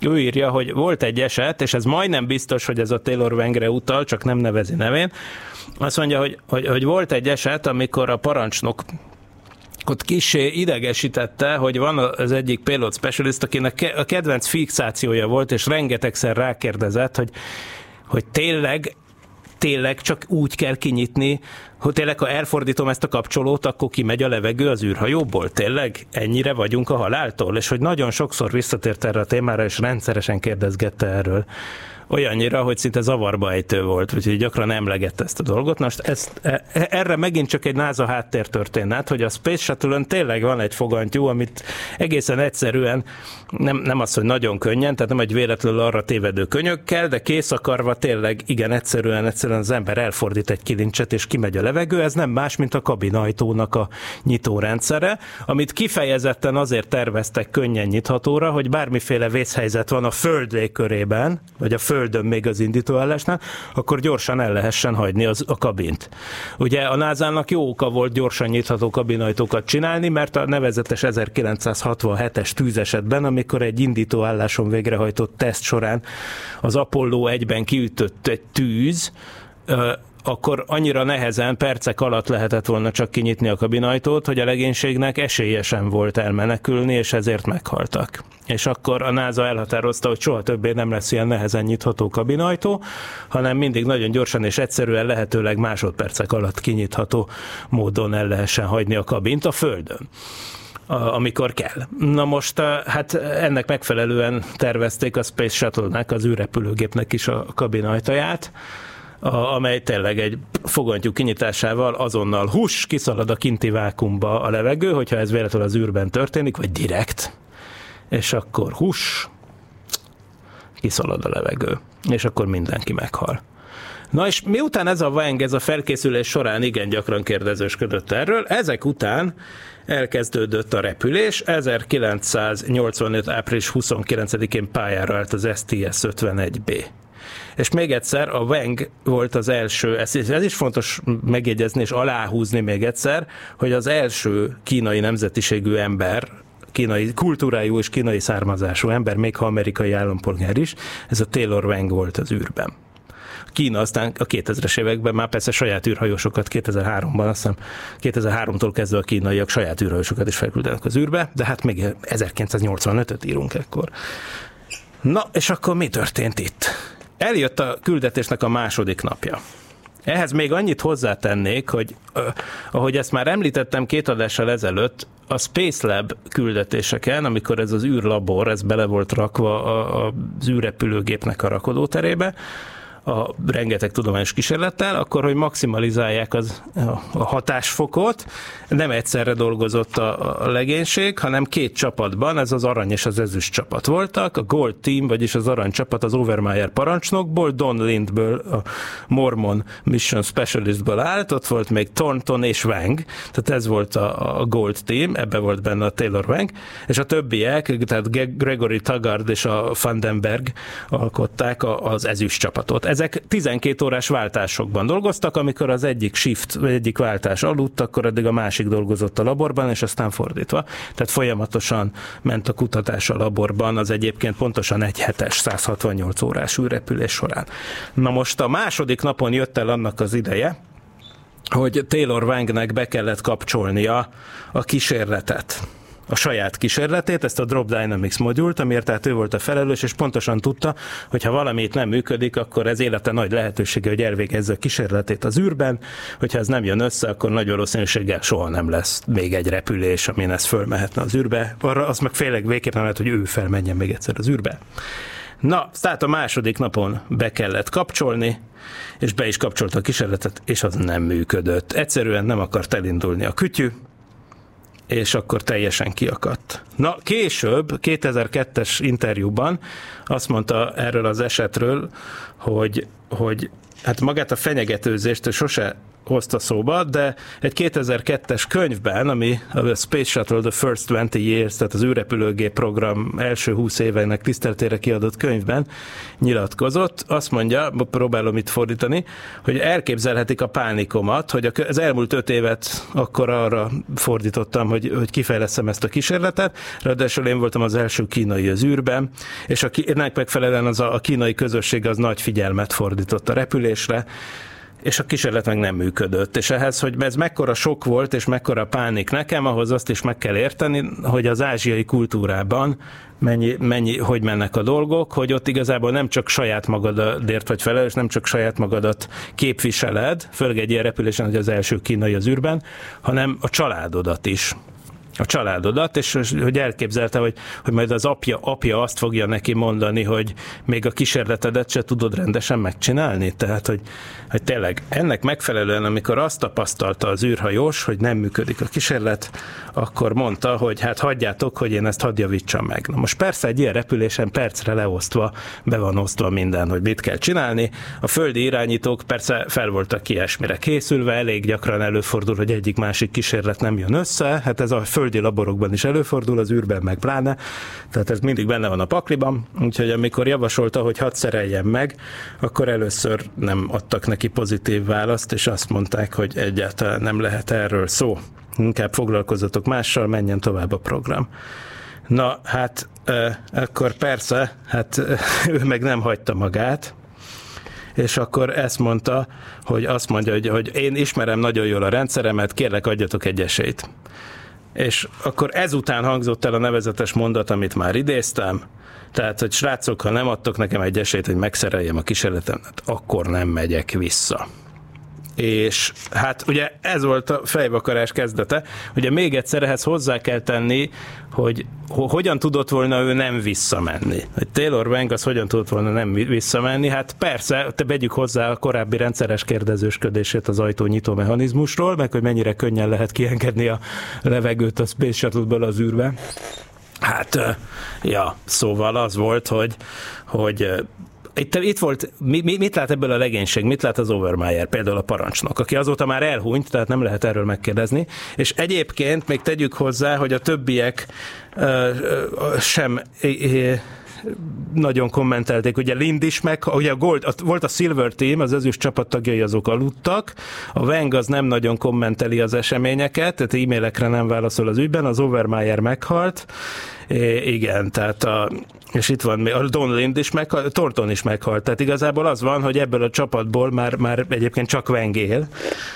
Ő írja, hogy volt egy eset, és ez majdnem biztos, hogy ez a Taylor Wengre utal, csak nem nevezi nevén, azt mondja, hogy, hogy, hogy volt egy eset, amikor a parancsnok ott kisé idegesítette, hogy van az egyik payload specialist, akinek a kedvenc fixációja volt, és rengetegszer rákérdezett, hogy, hogy tényleg tényleg csak úgy kell kinyitni, hogy tényleg, ha elfordítom ezt a kapcsolót, akkor kimegy a levegő az űrhajóból? Tényleg ennyire vagyunk a haláltól? És hogy nagyon sokszor visszatért erre a témára, és rendszeresen kérdezgette erről olyannyira, hogy szinte zavarba ejtő volt, úgyhogy gyakran emlegette ezt a dolgot. Most ezt, e, erre megint csak egy NASA háttér történet, hogy a Space Shuttle-ön tényleg van egy fogantyú, amit egészen egyszerűen, nem, nem az, hogy nagyon könnyen, tehát nem egy véletlenül arra tévedő könyökkel, de kész akarva tényleg igen egyszerűen, egyszerűen az ember elfordít egy kilincset és kimegy a levegő, ez nem más, mint a kabinajtónak a nyitórendszere, amit kifejezetten azért terveztek könnyen nyithatóra, hogy bármiféle vészhelyzet van a föld légkörében, vagy a föld földön még az indítóállásnál, akkor gyorsan el lehessen hagyni az, a kabint. Ugye a NASA-nak jó oka volt gyorsan nyitható kabinajtókat csinálni, mert a nevezetes 1967-es tűzesetben, amikor egy indítóálláson végrehajtott teszt során az Apollo egyben kiütött egy tűz, akkor annyira nehezen percek alatt lehetett volna csak kinyitni a kabinajtót, hogy a legénységnek esélyesen volt elmenekülni, és ezért meghaltak. És akkor a NASA elhatározta, hogy soha többé nem lesz ilyen nehezen nyitható kabinajtó, hanem mindig nagyon gyorsan és egyszerűen lehetőleg másodpercek alatt kinyitható módon el lehessen hagyni a kabint a Földön amikor kell. Na most hát ennek megfelelően tervezték a Space Shuttle-nek, az űrrepülőgépnek is a kabinajtaját, a, amely tényleg egy fogantyú kinyitásával azonnal hús, kiszalad a kinti vákumba a levegő, hogyha ez véletlenül az űrben történik, vagy direkt, és akkor hús, kiszalad a levegő, és akkor mindenki meghal. Na és miután ez a Wang, ez a felkészülés során igen gyakran kérdezősködött erről, ezek után elkezdődött a repülés, 1985. április 29-én pályára állt az STS-51B. És még egyszer, a Wang volt az első, ez, ez is fontos megjegyezni és aláhúzni még egyszer, hogy az első kínai nemzetiségű ember, kínai kultúrájú és kínai származású ember, még ha amerikai állampolgár is, ez a Taylor Wang volt az űrben. Kína aztán a 2000-es években már persze saját űrhajósokat 2003-ban, azt hiszem 2003-tól kezdve a kínaiak saját űrhajósokat is felküldenek az űrbe, de hát még 1985-öt írunk ekkor. Na, és akkor mi történt itt? Eljött a küldetésnek a második napja. Ehhez még annyit hozzátennék, hogy ahogy ezt már említettem két adással ezelőtt, a Space Lab küldetéseken, amikor ez az űrlabor, ez bele volt rakva az űrrepülőgépnek a rakodóterébe, a rengeteg tudományos kísérlettel, akkor, hogy maximalizálják az, a hatásfokot, nem egyszerre dolgozott a, a legénység, hanem két csapatban, ez az arany és az ezüst csapat voltak, a Gold Team, vagyis az arany csapat az Overmeyer parancsnokból, Don Lindből, a Mormon Mission Specialistből állt, ott volt még Thornton és Wang, tehát ez volt a, a Gold Team, ebbe volt benne a Taylor Wang, és a többiek, tehát Gregory Taggart és a Vandenberg alkották az ezüst csapatot. Ez ezek 12 órás váltásokban dolgoztak, amikor az egyik shift, vagy egyik váltás aludt, akkor eddig a másik dolgozott a laborban, és aztán fordítva. Tehát folyamatosan ment a kutatás a laborban az egyébként pontosan egy hetes, 168 órás űrrepülés során. Na most a második napon jött el annak az ideje, hogy Taylor Wangnek be kellett kapcsolnia a kísérletet a saját kísérletét, ezt a Drop Dynamics modult, amiért tehát ő volt a felelős, és pontosan tudta, hogy ha valamit nem működik, akkor ez élete nagy lehetősége, hogy elvégezze a kísérletét az űrben, hogyha ez nem jön össze, akkor nagy valószínűséggel soha nem lesz még egy repülés, amin ez fölmehetne az űrbe. Arra az meg félig végképp nem lehet, hogy ő felmenjen még egyszer az űrbe. Na, tehát a második napon be kellett kapcsolni, és be is kapcsolta a kísérletet, és az nem működött. Egyszerűen nem akart elindulni a kütyű, és akkor teljesen kiakadt. Na, később, 2002-es interjúban azt mondta erről az esetről, hogy, hogy hát magát a fenyegetőzést sose hozta szóba, de egy 2002-es könyvben, ami a Space Shuttle The First 20 Years, tehát az űrrepülőgép program első 20 évenek tiszteltére kiadott könyvben nyilatkozott, azt mondja, próbálom itt fordítani, hogy elképzelhetik a pánikomat, hogy az elmúlt öt évet akkor arra fordítottam, hogy, hogy kifejleszem ezt a kísérletet, ráadásul én voltam az első kínai az űrben, és a, ennek megfelelően az a, a kínai közösség az nagy figyelmet fordított a repülésre, és a kísérlet meg nem működött. És ehhez, hogy ez mekkora sok volt, és mekkora pánik nekem, ahhoz azt is meg kell érteni, hogy az ázsiai kultúrában mennyi, mennyi, hogy mennek a dolgok, hogy ott igazából nem csak saját magadért vagy felelős, nem csak saját magadat képviseled, főleg egy ilyen repülésen, hogy az első kínai az űrben, hanem a családodat is a családodat, és hogy elképzelte, hogy, hogy majd az apja, apja azt fogja neki mondani, hogy még a kísérletedet se tudod rendesen megcsinálni. Tehát, hogy, hogy tényleg ennek megfelelően, amikor azt tapasztalta az űrhajós, hogy nem működik a kísérlet, akkor mondta, hogy hát hagyjátok, hogy én ezt hadd javítsam meg. Na most persze egy ilyen repülésen percre leosztva, be van osztva minden, hogy mit kell csinálni. A földi irányítók persze fel voltak ilyesmire készülve, elég gyakran előfordul, hogy egyik másik kísérlet nem jön össze. Hát ez a föld földi laborokban is előfordul, az űrben meg pláne, tehát ez mindig benne van a pakliban, úgyhogy amikor javasolta, hogy hadd szereljen meg, akkor először nem adtak neki pozitív választ, és azt mondták, hogy egyáltalán nem lehet erről szó. Inkább foglalkozzatok mással, menjen tovább a program. Na, hát akkor persze, hát (laughs) ő meg nem hagyta magát, és akkor ezt mondta, hogy azt mondja, hogy, hogy én ismerem nagyon jól a rendszeremet, kérlek adjatok egy esélyt. És akkor ezután hangzott el a nevezetes mondat, amit már idéztem, tehát, hogy srácok, ha nem adtok nekem egy esélyt, hogy megszereljem a kísérletemet, akkor nem megyek vissza és hát ugye ez volt a fejvakarás kezdete. Ugye még egyszer ehhez hozzá kell tenni, hogy hogyan tudott volna ő nem visszamenni. Hogy Taylor Wang az hogyan tudott volna nem visszamenni? Hát persze, te vegyük hozzá a korábbi rendszeres kérdezősködését az ajtónyitó mechanizmusról, meg hogy mennyire könnyen lehet kiengedni a levegőt a Space Shuttle-ből az űrbe. Hát, ja, szóval az volt, hogy, hogy itt, itt volt, mi, mi, mit lát ebből a legénység, mit lát az Overmeyer, például a parancsnok, aki azóta már elhunyt, tehát nem lehet erről megkérdezni, és egyébként még tegyük hozzá, hogy a többiek uh, uh, sem uh, nagyon kommentelték, ugye Lind is meg, ugye a Gold, a, volt a Silver Team, az ezüst csapattagjai azok aludtak, a Weng az nem nagyon kommenteli az eseményeket, tehát e-mailekre nem válaszol az ügyben, az Overmeyer meghalt, É, igen, tehát a, és itt van a Don Lind is meghalt, Thornton is meghalt. Tehát igazából az van, hogy ebből a csapatból már, már egyébként csak Weng él.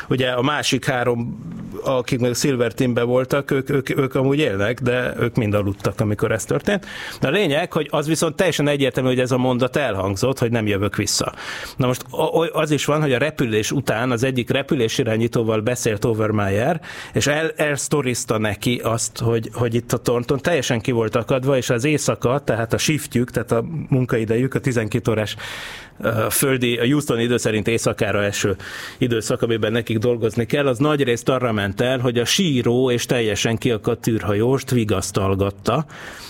Ugye a másik három, akik meg Silver Teamben voltak, ők, ők, ők amúgy élnek, de ők mind aludtak, amikor ez történt. De a lényeg, hogy az viszont teljesen egyértelmű, hogy ez a mondat elhangzott, hogy nem jövök vissza. Na most az is van, hogy a repülés után az egyik repülésirányítóval beszélt Overmeyer, és el, elsztorizta neki azt, hogy, hogy itt a Tornton teljesen ki volt akadva, és az éjszaka, tehát a shiftjük, tehát a munkaidejük, a 12 órás földi, a Houston idő szerint éjszakára eső időszak, amiben nekik dolgozni kell, az nagy részt arra ment el, hogy a síró és teljesen kiakadt űrhajóst vigasztalgatta,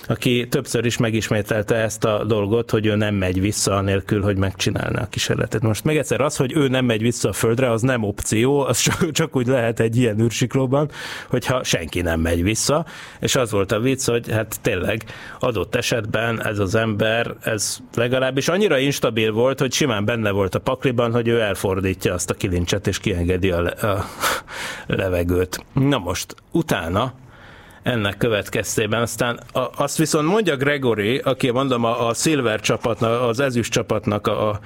aki többször is megismételte ezt a dolgot, hogy ő nem megy vissza anélkül, hogy megcsinálná a kísérletet. Most még egyszer az, hogy ő nem megy vissza a földre, az nem opció, az csak, csak úgy lehet egy ilyen űrsiklóban, hogyha senki nem megy vissza, és az volt a vicc, hogy hát tényleg adott esetben ez az ember, ez legalábbis annyira instabil volt, hogy simán benne volt a pakliban, hogy ő elfordítja azt a kilincset, és kiengedi a, le- a levegőt. Na most, utána ennek következtében. Aztán azt viszont mondja Gregory, aki mondom a, a Silver csapatnak, az ezüst csapatnak a,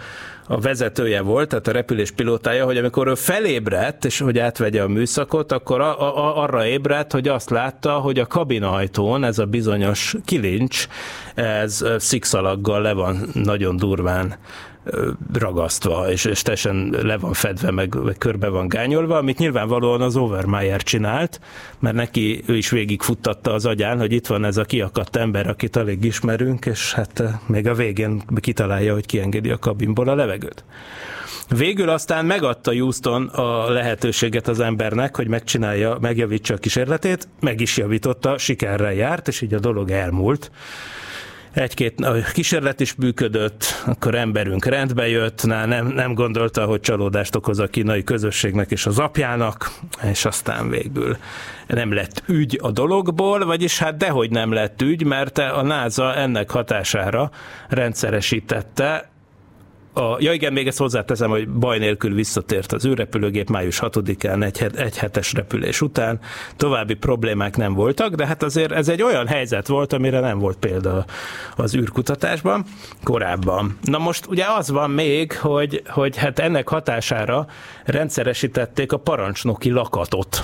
a vezetője volt, tehát a repülés pilótája, hogy amikor ő felébredt, és hogy átvegye a műszakot, akkor a, a, arra ébredt, hogy azt látta, hogy a kabinajtón ez a bizonyos kilincs, ez szikszalaggal le van nagyon durván ragasztva, és, és teljesen le van fedve, meg, meg körbe van gányolva, amit nyilvánvalóan az Overmeyer csinált, mert neki ő is végigfuttatta az agyán, hogy itt van ez a kiakadt ember, akit alig ismerünk, és hát még a végén kitalálja, hogy kiengedi a kabinból a levegőt. Végül aztán megadta Houston a lehetőséget az embernek, hogy megcsinálja, megjavítsa a kísérletét, meg is javította, sikerrel járt, és így a dolog elmúlt egy-két kísérlet is működött, akkor emberünk rendbe jött, nem, nem gondolta, hogy csalódást okoz a kínai közösségnek és az apjának, és aztán végül nem lett ügy a dologból, vagyis hát dehogy nem lett ügy, mert a NASA ennek hatására rendszeresítette a, ja igen, még ezt hozzáteszem, hogy baj nélkül visszatért az űrrepülőgép május 6-án egy, egy hetes repülés után. További problémák nem voltak, de hát azért ez egy olyan helyzet volt, amire nem volt példa az űrkutatásban korábban. Na most ugye az van még, hogy, hogy hát ennek hatására rendszeresítették a parancsnoki lakatot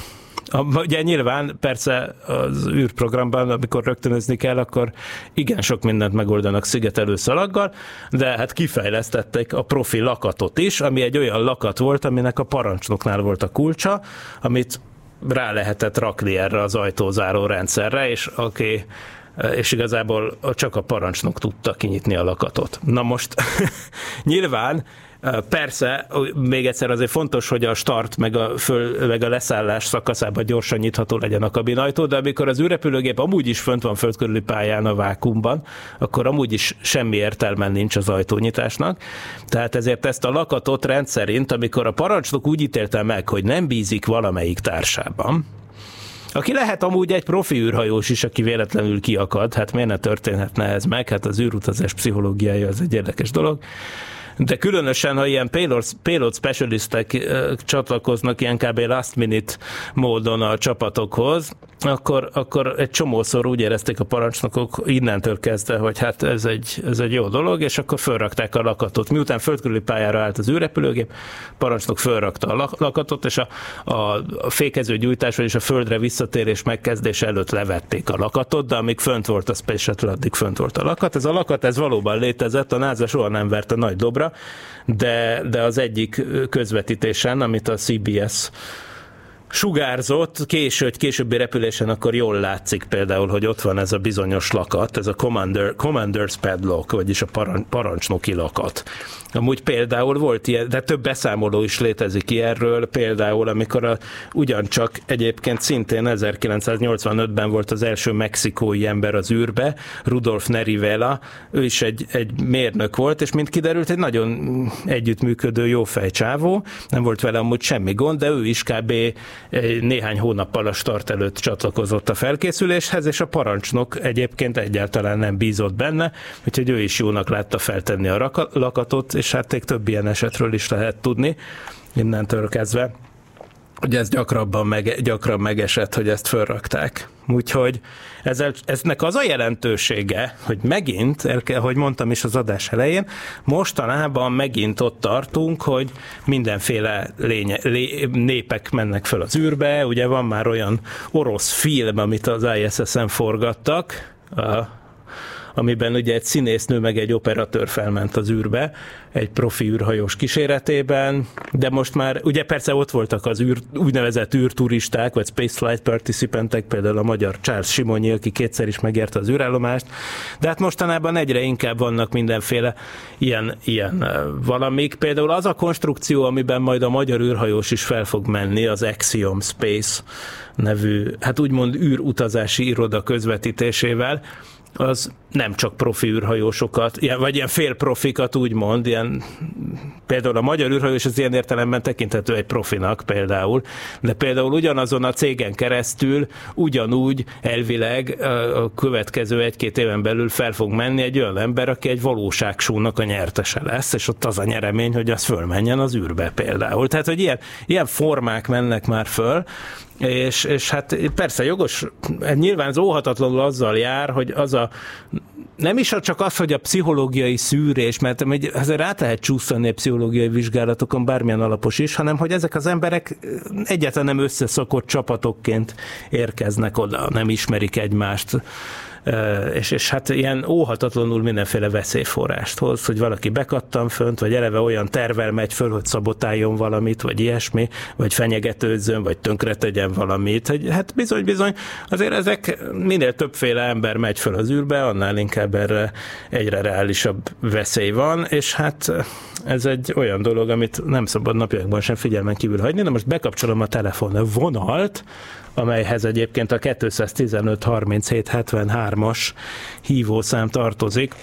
Ugye nyilván persze az űrprogramban, amikor rögtönözni kell, akkor igen sok mindent megoldanak szigetelő szalaggal, de hát kifejlesztették a profi lakatot is, ami egy olyan lakat volt, aminek a parancsnoknál volt a kulcsa, amit rá lehetett rakni erre az ajtózáró rendszerre, és aki és igazából csak a parancsnok tudta kinyitni a lakatot. Na most (laughs) nyilván Persze, még egyszer azért fontos, hogy a start meg a, föl, meg a leszállás szakaszában gyorsan nyitható legyen a kabinajtó, de amikor az űrrepülőgép amúgy is fönt van földkörüli pályán a vákumban, akkor amúgy is semmi értelme nincs az ajtónyitásnak. Tehát ezért ezt a lakatot rendszerint, amikor a parancsnok úgy ítélte meg, hogy nem bízik valamelyik társában, aki lehet amúgy egy profi űrhajós is, aki véletlenül kiakad, hát miért ne történhetne ez meg, hát az űrutazás pszichológiája az egy érdekes dolog de különösen, ha ilyen payload, payload specialistek csatlakoznak ilyen kb. last minute módon a csapatokhoz, akkor, akkor egy csomószor úgy érezték a parancsnokok innentől kezdve, hogy hát ez egy, ez egy jó dolog, és akkor fölrakták a lakatot. Miután földkörüli pályára állt az űrrepülőgép, parancsnok fölrakta a lakatot, és a, a, a fékező gyújtás, vagyis a földre visszatérés megkezdése előtt levették a lakatot, de amíg fönt volt a Space Shuttle, addig fönt volt a lakat. Ez a lakat, ez valóban létezett, a NASA soha nem verte nagy dobra, de, de az egyik közvetítésen, amit a CBS sugárzott, késő, hogy későbbi repülésen akkor jól látszik például, hogy ott van ez a bizonyos lakat, ez a commander, commander's padlock, vagyis a parancs, parancsnoki lakat. Amúgy például volt ilyen, de több beszámoló is létezik erről, például amikor a, ugyancsak egyébként szintén 1985-ben volt az első mexikói ember az űrbe, Rudolf Nerivela, ő is egy, egy mérnök volt, és mint kiderült, egy nagyon együttműködő jó fejcsávó, nem volt vele amúgy semmi gond, de ő is kb. Néhány hónappal a start előtt csatlakozott a felkészüléshez, és a parancsnok egyébként egyáltalán nem bízott benne, úgyhogy ő is jónak látta feltenni a lakatot, és hát még több ilyen esetről is lehet tudni innentől kezdve. Ugye ez gyakrabban meg, gyakran megesett, hogy ezt fölrakták. Úgyhogy ezzel, eznek az a jelentősége, hogy megint, ahogy mondtam is az adás elején, mostanában megint ott tartunk, hogy mindenféle lénye, lé, népek mennek föl az űrbe, ugye van már olyan orosz film, amit az ISS-en forgattak, a amiben ugye egy színésznő meg egy operatőr felment az űrbe, egy profi űrhajós kíséretében, de most már, ugye persze ott voltak az űr, úgynevezett űrturisták, vagy spaceflight participantek, például a magyar Charles Simonyi, aki kétszer is megérte az űrállomást, de hát mostanában egyre inkább vannak mindenféle ilyen, ilyen valamik. Például az a konstrukció, amiben majd a magyar űrhajós is fel fog menni, az Axiom Space nevű, hát úgymond űrutazási iroda közvetítésével, az nem csak profi űrhajósokat, vagy ilyen félprofikat úgymond, ilyen, például a magyar űrhajós az ilyen értelemben tekinthető egy profinak például, de például ugyanazon a cégen keresztül ugyanúgy elvileg a következő egy-két éven belül fel fog menni egy olyan ember, aki egy valóságsúnak a nyertese lesz, és ott az a nyeremény, hogy az fölmenjen az űrbe például. Tehát, hogy ilyen, ilyen formák mennek már föl, és, és hát persze jogos, nyilván az óhatatlanul azzal jár, hogy az a nem is csak az, hogy a pszichológiai szűrés, mert ezért rá lehet csúszani a pszichológiai vizsgálatokon, bármilyen alapos is, hanem hogy ezek az emberek egyáltalán nem összeszokott csapatokként érkeznek oda, nem ismerik egymást és, és hát ilyen óhatatlanul mindenféle veszélyforrást hoz, hogy valaki bekattam fönt, vagy eleve olyan tervel megy föl, hogy szabotáljon valamit, vagy ilyesmi, vagy fenyegetőzzön, vagy tönkretegyen valamit. Hogy, hát bizony, bizony, azért ezek minél többféle ember megy föl az űrbe, annál inkább erre egyre reálisabb veszély van, és hát ez egy olyan dolog, amit nem szabad napjainkban sem figyelmen kívül hagyni. Na most bekapcsolom a telefon vonalt, amelyhez egyébként a 215 37 73-as hívószám tartozik.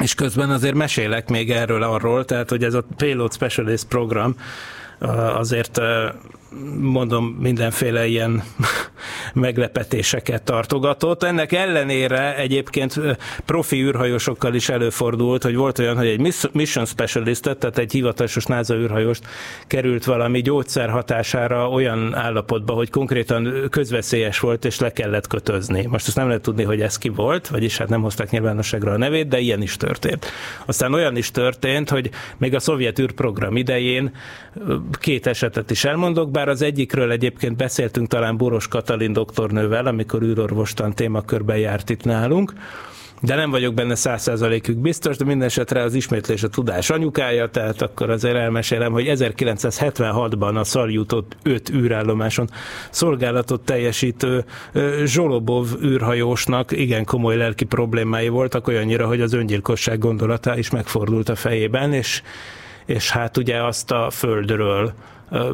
És közben azért mesélek még erről arról, tehát hogy ez a Payload Specialist program azért mondom, mindenféle ilyen (laughs) meglepetéseket tartogatott. Ennek ellenére egyébként profi űrhajósokkal is előfordult, hogy volt olyan, hogy egy mission specialist, tehát egy hivatalos NASA űrhajóst került valami gyógyszer hatására olyan állapotba, hogy konkrétan közveszélyes volt, és le kellett kötözni. Most azt nem lehet tudni, hogy ez ki volt, vagyis hát nem hozták nyilvánosságra a nevét, de ilyen is történt. Aztán olyan is történt, hogy még a szovjet űrprogram idején két esetet is elmondok, bár az egyikről egyébként beszéltünk talán Boros Katalin doktornővel, amikor űrorvostan témakörben járt itt nálunk, de nem vagyok benne száz százalékük biztos, de minden esetre az ismétlés a tudás anyukája, tehát akkor azért elmesélem, hogy 1976-ban a Szaljutott 5 űrállomáson szolgálatot teljesítő Zsolobov űrhajósnak igen komoly lelki problémái voltak, olyannyira, hogy az öngyilkosság gondolata is megfordult a fejében, és, és hát ugye azt a földről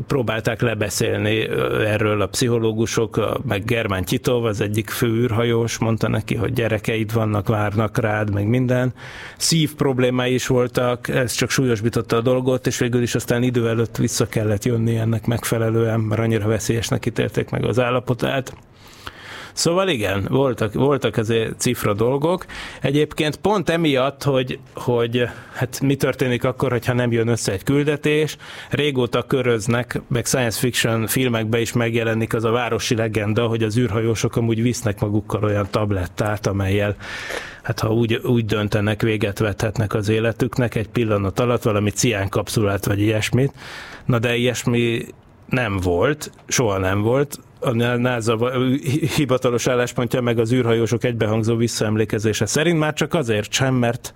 próbálták lebeszélni erről a pszichológusok, meg Germán Titov, az egyik fő űrhajós, mondta neki, hogy gyerekeid vannak, várnak rád, meg minden. Szív problémái is voltak, ez csak súlyosbította a dolgot, és végül is aztán idő előtt vissza kellett jönni ennek megfelelően, mert annyira veszélyesnek ítélték meg az állapotát. Szóval igen, voltak, voltak ezért cifra dolgok. Egyébként pont emiatt, hogy, hogy hát mi történik akkor, hogyha nem jön össze egy küldetés, régóta köröznek, meg science fiction filmekben is megjelenik az a városi legenda, hogy az űrhajósok amúgy visznek magukkal olyan tablettát, amelyel hát ha úgy, úgy döntenek, véget vethetnek az életüknek egy pillanat alatt, valami ciánkapszulát vagy ilyesmit. Na de ilyesmi nem volt, soha nem volt a NASA hivatalos álláspontja, meg az űrhajósok egybehangzó visszaemlékezése szerint már csak azért sem, mert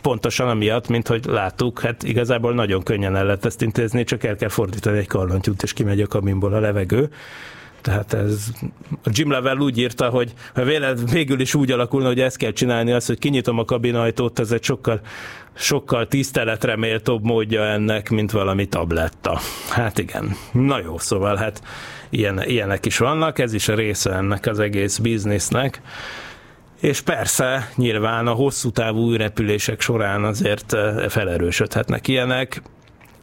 pontosan amiatt, mint hogy láttuk, hát igazából nagyon könnyen el lehet ezt intézni, csak el kell fordítani egy kallantyút, és kimegy a kabinból a levegő. Tehát ez, a Jim Level úgy írta, hogy ha véled végül is úgy alakulna, hogy ezt kell csinálni, az, hogy kinyitom a kabinajtót, ez egy sokkal, sokkal tiszteletre méltóbb módja ennek, mint valami tabletta. Hát igen. Na jó, szóval hát ilyen, ilyenek is vannak, ez is a része ennek az egész biznisznek. És persze, nyilván a hosszú távú repülések során azért eh, felerősödhetnek ilyenek.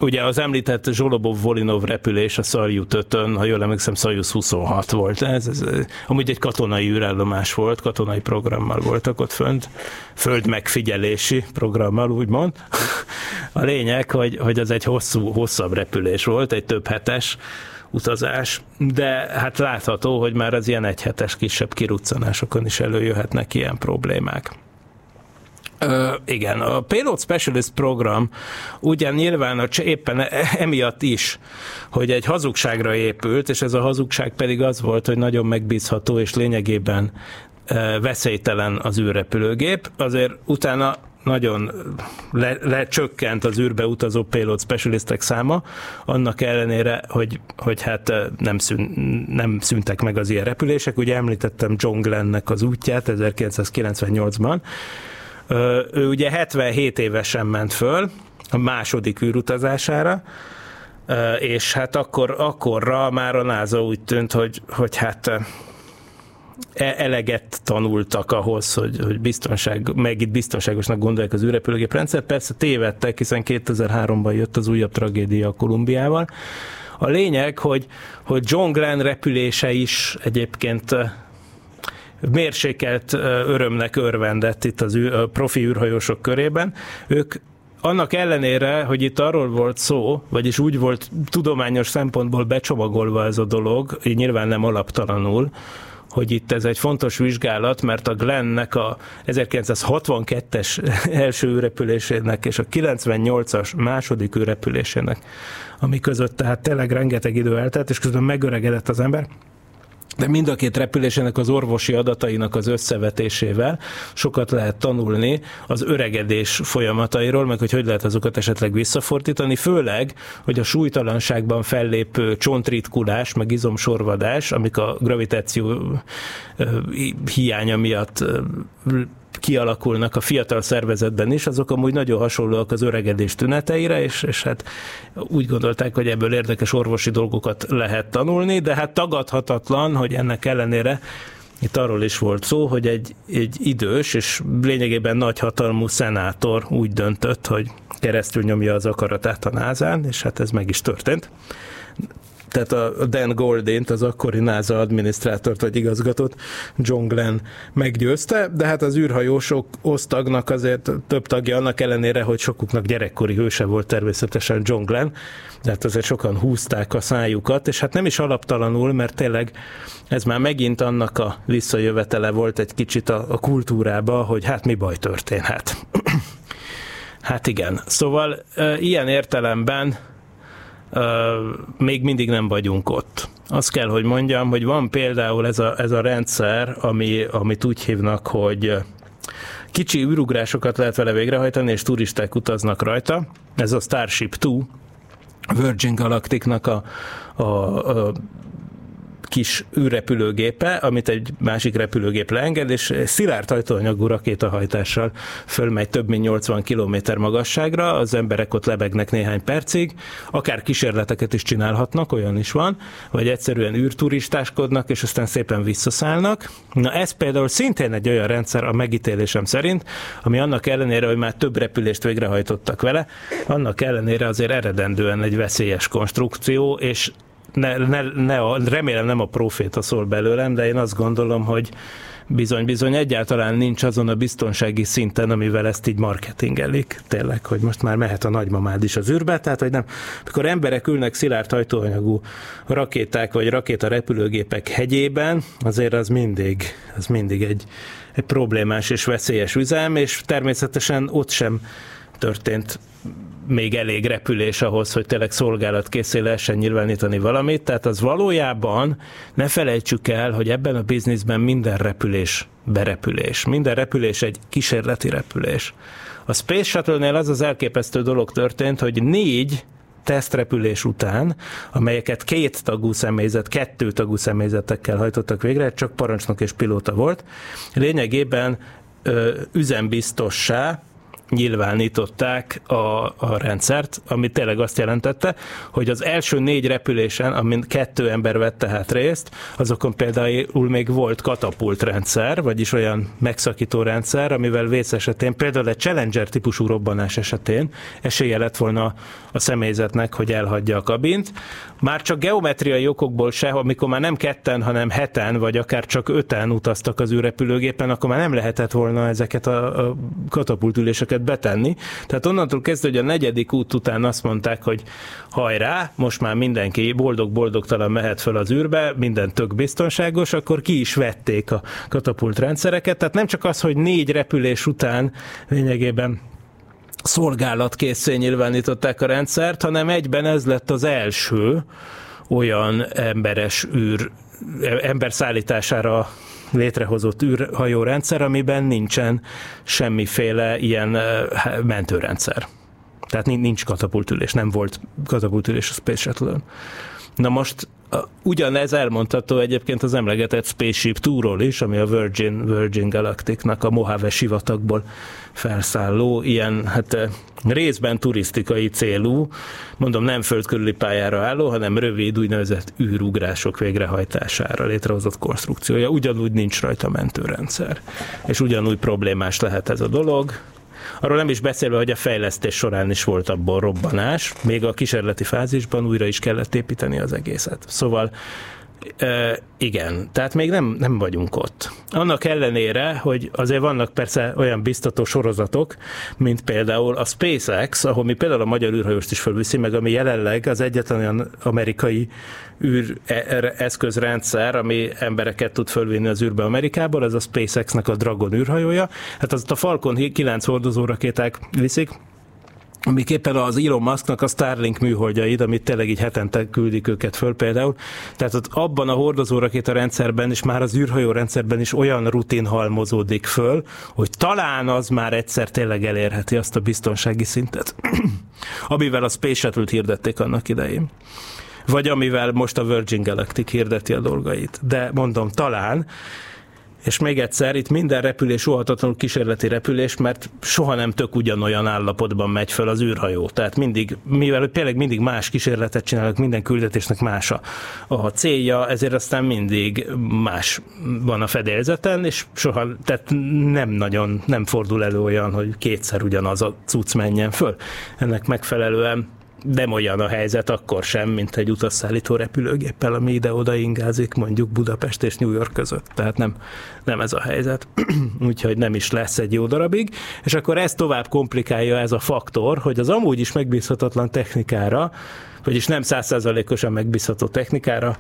Ugye az említett Zsolobov-Volinov repülés a Szarjut 5 ha jól emlékszem, Szarjusz 26 volt. Ez, ez, amúgy egy katonai űrállomás volt, katonai programmal voltak ott fönt, föld megfigyelési programmal, úgymond. (laughs) A lényeg, hogy, hogy ez egy hosszú, hosszabb repülés volt, egy több hetes, utazás, de hát látható, hogy már az ilyen egyhetes kisebb kiruccanásokon is előjöhetnek ilyen problémák. Ö, igen, a Payload Specialist program ugyan nyilván a, éppen e, emiatt is, hogy egy hazugságra épült, és ez a hazugság pedig az volt, hogy nagyon megbízható, és lényegében veszélytelen az űrrepülőgép, azért utána nagyon le, lecsökkent az űrbe utazó payload specialistek száma, annak ellenére, hogy, hogy hát nem, szűn, nem szűntek meg az ilyen repülések. Ugye említettem John Glennnek az útját 1998-ban. Ő ugye 77 évesen ment föl a második űrutazására, és hát akkor, akkorra már a NASA úgy tűnt, hogy, hogy hát eleget tanultak ahhoz, hogy, hogy biztonság, meg itt biztonságosnak gondolják az űrrepülőgép rendszer. Persze tévedtek, hiszen 2003-ban jött az újabb tragédia a Kolumbiával. A lényeg, hogy, hogy John Glenn repülése is egyébként mérsékelt örömnek örvendett itt az űr, profi űrhajósok körében. Ők annak ellenére, hogy itt arról volt szó, vagyis úgy volt tudományos szempontból becsomagolva ez a dolog, így nyilván nem alaptalanul, hogy itt ez egy fontos vizsgálat, mert a Glennnek a 1962-es (laughs) első űrrepülésének és a 98-as második űrrepülésének, ami között tehát tényleg rengeteg idő eltelt, és közben megöregedett az ember, de mind a két repülésének az orvosi adatainak az összevetésével sokat lehet tanulni az öregedés folyamatairól, meg hogy hogy lehet azokat esetleg visszafordítani, főleg, hogy a súlytalanságban fellépő csontritkulás, meg izomsorvadás, amik a gravitáció hiánya miatt kialakulnak a fiatal szervezetben is, azok amúgy nagyon hasonlóak az öregedés tüneteire, és, és hát úgy gondolták, hogy ebből érdekes orvosi dolgokat lehet tanulni, de hát tagadhatatlan, hogy ennek ellenére itt arról is volt szó, hogy egy, egy idős és lényegében nagyhatalmú szenátor úgy döntött, hogy keresztül nyomja az akaratát a názán, és hát ez meg is történt tehát a Dan Goldint, az akkori NASA adminisztrátort vagy igazgatót John Glenn meggyőzte, de hát az űrhajósok osztagnak azért több tagja annak ellenére, hogy sokuknak gyerekkori hőse volt természetesen John Glenn, de hát azért sokan húzták a szájukat, és hát nem is alaptalanul, mert tényleg ez már megint annak a visszajövetele volt egy kicsit a, a kultúrába, hogy hát mi baj történhet. (clears throat) hát igen, szóval ilyen értelemben még mindig nem vagyunk ott. Azt kell, hogy mondjam, hogy van például ez a, ez a rendszer, ami, amit úgy hívnak, hogy kicsi űrugrásokat lehet vele végrehajtani, és turisták utaznak rajta. Ez a Starship 2, Virgin Galacticnak a, a, a kis űrrepülőgépe, amit egy másik repülőgép leenged, és szilárd ajtóanyagú rakétahajtással fölmegy több mint 80 km magasságra, az emberek ott lebegnek néhány percig, akár kísérleteket is csinálhatnak, olyan is van, vagy egyszerűen űrturistáskodnak, és aztán szépen visszaszállnak. Na ez például szintén egy olyan rendszer a megítélésem szerint, ami annak ellenére, hogy már több repülést végrehajtottak vele, annak ellenére azért eredendően egy veszélyes konstrukció, és ne, ne, ne a, remélem nem a proféta szól belőlem, de én azt gondolom, hogy bizony-bizony egyáltalán nincs azon a biztonsági szinten, amivel ezt így marketingelik. Tényleg, hogy most már mehet a nagymamád is az űrbe, tehát hogy nem. Mikor emberek ülnek szilárd hajtóanyagú rakéták vagy rakéta repülőgépek hegyében, azért az mindig, az mindig egy, egy problémás és veszélyes üzem, és természetesen ott sem történt még elég repülés ahhoz, hogy tényleg szolgálatkészé lehessen nyilvánítani valamit, tehát az valójában ne felejtsük el, hogy ebben a bizniszben minden repülés berepülés. Minden repülés egy kísérleti repülés. A Space Shuttle-nél az az elképesztő dolog történt, hogy négy tesztrepülés után, amelyeket két tagú személyzet, kettő tagú személyzetekkel hajtottak végre, csak parancsnok és pilóta volt, lényegében ö, üzembiztossá, nyilvánították a, a rendszert, ami tényleg azt jelentette, hogy az első négy repülésen, amin kettő ember vette hát részt, azokon például még volt katapult rendszer, vagyis olyan megszakító rendszer, amivel vész esetén, például egy Challenger típusú robbanás esetén esélye lett volna a személyzetnek, hogy elhagyja a kabint. Már csak geometriai okokból se, amikor már nem ketten, hanem heten, vagy akár csak öten utaztak az űrrepülőgépen, akkor már nem lehetett volna ezeket a, a katapultüléseket betenni. Tehát onnantól kezdve, hogy a negyedik út után azt mondták, hogy hajrá, most már mindenki boldog-boldogtalan mehet föl az űrbe, minden tök biztonságos, akkor ki is vették a katapult rendszereket. Tehát nem csak az, hogy négy repülés után lényegében szolgálatkészé nyilvánították a rendszert, hanem egyben ez lett az első olyan emberes űr, ember szállítására létrehozott űrhajórendszer, amiben nincsen semmiféle ilyen mentőrendszer. Tehát nincs katapultülés, nem volt katapultülés a Space Shuttle-ön. Na most ugyanez elmondható egyébként az emlegetett Spaceship Túról is, ami a Virgin, Virgin Galacticnak a Mojave sivatagból felszálló, ilyen hát részben turisztikai célú, mondom nem földkörüli pályára álló, hanem rövid úgynevezett űrugrások végrehajtására létrehozott konstrukciója. Ugyanúgy nincs rajta mentőrendszer. És ugyanúgy problémás lehet ez a dolog. Arról nem is beszélve, hogy a fejlesztés során is volt abból robbanás, még a kísérleti fázisban újra is kellett építeni az egészet. Szóval E, igen, tehát még nem, nem vagyunk ott. Annak ellenére, hogy azért vannak persze olyan biztató sorozatok, mint például a SpaceX, ahol mi például a magyar űrhajóst is felviszi, meg ami jelenleg az egyetlen olyan amerikai űreszközrendszer, ami embereket tud fölvinni az űrbe Amerikából, ez a SpaceX-nek a Dragon űrhajója. Hát az a Falcon 9 hordozó rakéták viszik, amiképpen az Elon Musknak a Starlink műholdjaid, amit tényleg így hetente küldik őket föl például. Tehát ott abban a hordozórakéta rendszerben és már az űrhajó rendszerben is olyan rutin halmozódik föl, hogy talán az már egyszer tényleg elérheti azt a biztonsági szintet, (clears throat) amivel a Space Shuttle-t hirdették annak idején vagy amivel most a Virgin Galactic hirdeti a dolgait. De mondom, talán, és még egyszer, itt minden repülés óhatatlanul kísérleti repülés, mert soha nem tök ugyanolyan állapotban megy fel az űrhajó. Tehát mindig, mivel tényleg mindig más kísérletet csinálnak, minden küldetésnek más a, a célja, ezért aztán mindig más van a fedélzeten, és soha, tehát nem nagyon, nem fordul elő olyan, hogy kétszer ugyanaz a cucc menjen föl. Ennek megfelelően nem olyan a helyzet akkor sem, mint egy utasszállító repülőgéppel, ami ide-oda ingázik mondjuk Budapest és New York között. Tehát nem, nem ez a helyzet. (clears throat) Úgyhogy nem is lesz egy jó darabig. És akkor ez tovább komplikálja ez a faktor, hogy az amúgy is megbízhatatlan technikára, vagyis nem százszázalékosan megbízható technikára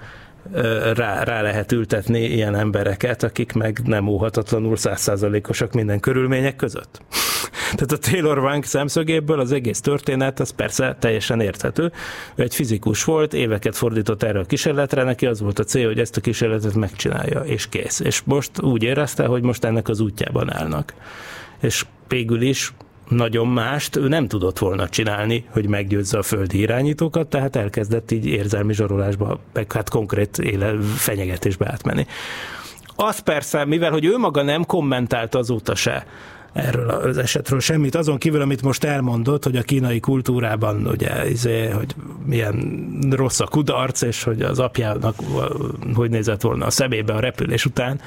rá, rá lehet ültetni ilyen embereket, akik meg nem óhatatlanul százszázalékosak minden körülmények között. (laughs) Tehát a Taylor Wang szemszögéből az egész történet, az persze teljesen érthető. Ő egy fizikus volt, éveket fordított erre a kísérletre, neki az volt a cél, hogy ezt a kísérletet megcsinálja, és kész. És most úgy érezte, hogy most ennek az útjában állnak. És végül is nagyon mást ő nem tudott volna csinálni, hogy meggyőzze a földi irányítókat, tehát elkezdett így érzelmi zsarolásba, meg hát konkrét éle, fenyegetésbe átmenni. Az persze, mivel hogy ő maga nem kommentált azóta se erről az esetről semmit, azon kívül, amit most elmondott, hogy a kínai kultúrában ugye, izé, hogy milyen rossz a kudarc, és hogy az apjának hogy nézett volna a szemébe a repülés után,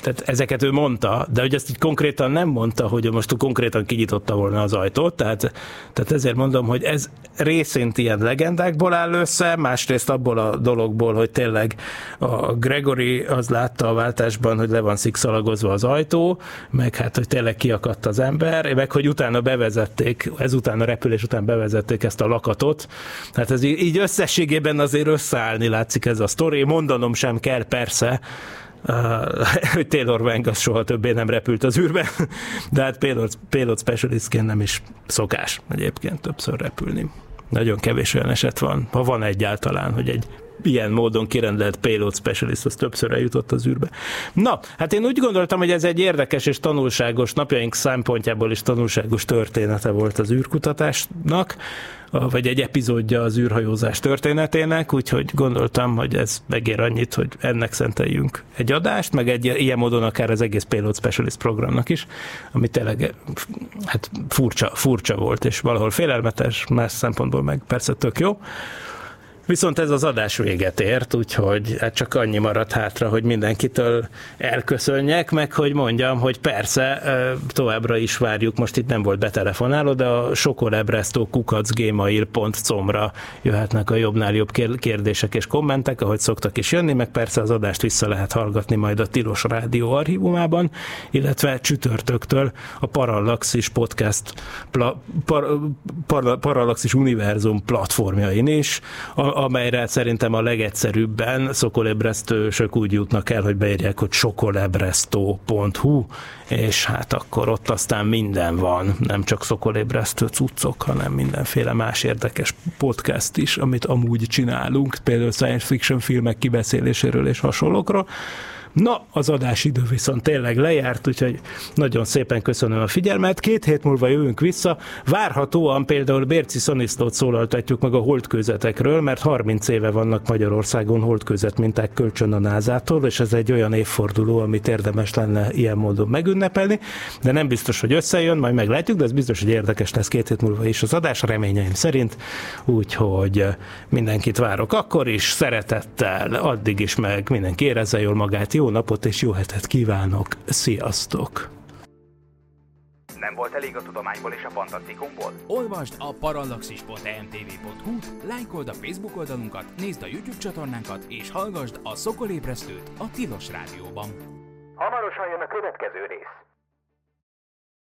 tehát ezeket ő mondta, de hogy ezt így konkrétan nem mondta, hogy most konkrétan kinyitotta volna az ajtót, tehát, tehát ezért mondom, hogy ez részint ilyen legendákból áll össze, másrészt abból a dologból, hogy tényleg a Gregory az látta a váltásban, hogy le van szikszalagozva az ajtó, meg hát, hogy tényleg kiakadt az ember, meg hogy utána bevezették, ezután a repülés után bevezették ezt a lakatot, hát ez így összességében azért összeállni látszik ez a sztori, mondanom sem kell persze, hogy (laughs) Taylor Wang az soha többé nem repült az űrbe, de hát payload, payload specialistként nem is szokás egyébként többször repülni. Nagyon kevés olyan eset van, ha van egyáltalán, hogy egy ilyen módon kirendelt payload specialist, az többször eljutott az űrbe. Na, hát én úgy gondoltam, hogy ez egy érdekes és tanulságos, napjaink szempontjából is tanulságos története volt az űrkutatásnak, vagy egy epizódja az űrhajózás történetének, úgyhogy gondoltam, hogy ez megér annyit, hogy ennek szenteljünk egy adást, meg egy ilyen módon akár az egész Payload Specialist programnak is, ami tényleg hát furcsa, furcsa volt, és valahol félelmetes, más szempontból meg persze tök jó. Viszont ez az adás véget ért, úgyhogy hát csak annyi maradt hátra, hogy mindenkitől elköszönjek, meg hogy mondjam, hogy persze továbbra is várjuk, most itt nem volt betelefonáló, de a sokolebresztó kukacgmail.com-ra jöhetnek a jobbnál jobb kérdések és kommentek, ahogy szoktak is jönni, meg persze az adást vissza lehet hallgatni majd a Tilos Rádió archívumában, illetve csütörtöktől a Parallaxis podcast, pla, par, par, Parallaxis Univerzum platformjain is, amelyre szerintem a legegyszerűbben szokolébresztősök úgy jutnak el, hogy beírják, hogy sokolebresztó.hu, és hát akkor ott aztán minden van, nem csak szokolébresztő cuccok, hanem mindenféle más érdekes podcast is, amit amúgy csinálunk, például science fiction filmek kibeszéléséről és hasonlókról Na, az adásidő viszont tényleg lejárt, úgyhogy nagyon szépen köszönöm a figyelmet. Két hét múlva jövünk vissza. Várhatóan például Bérci Szanisztót szólaltatjuk meg a holdkőzetekről, mert 30 éve vannak Magyarországon holdkőzet minták kölcsön a názától, és ez egy olyan évforduló, amit érdemes lenne ilyen módon megünnepelni, de nem biztos, hogy összejön, majd meglátjuk, de ez biztos, hogy érdekes lesz két hét múlva is az adás, reményeim szerint, úgyhogy mindenkit várok akkor is, szeretettel, addig is meg mindenki érezze jól magát, jó napot és jó hetet kívánok, sziasztok! Nem volt elég a tudományból és a fantasztikumból? Olvasd a parallaxis.emtv.hu, lájkold a Facebook oldalunkat, nézd a YouTube csatornánkat, és hallgassd a Szokolébresztőt a Tilos Rádióban. Hamarosan jön a következő rész.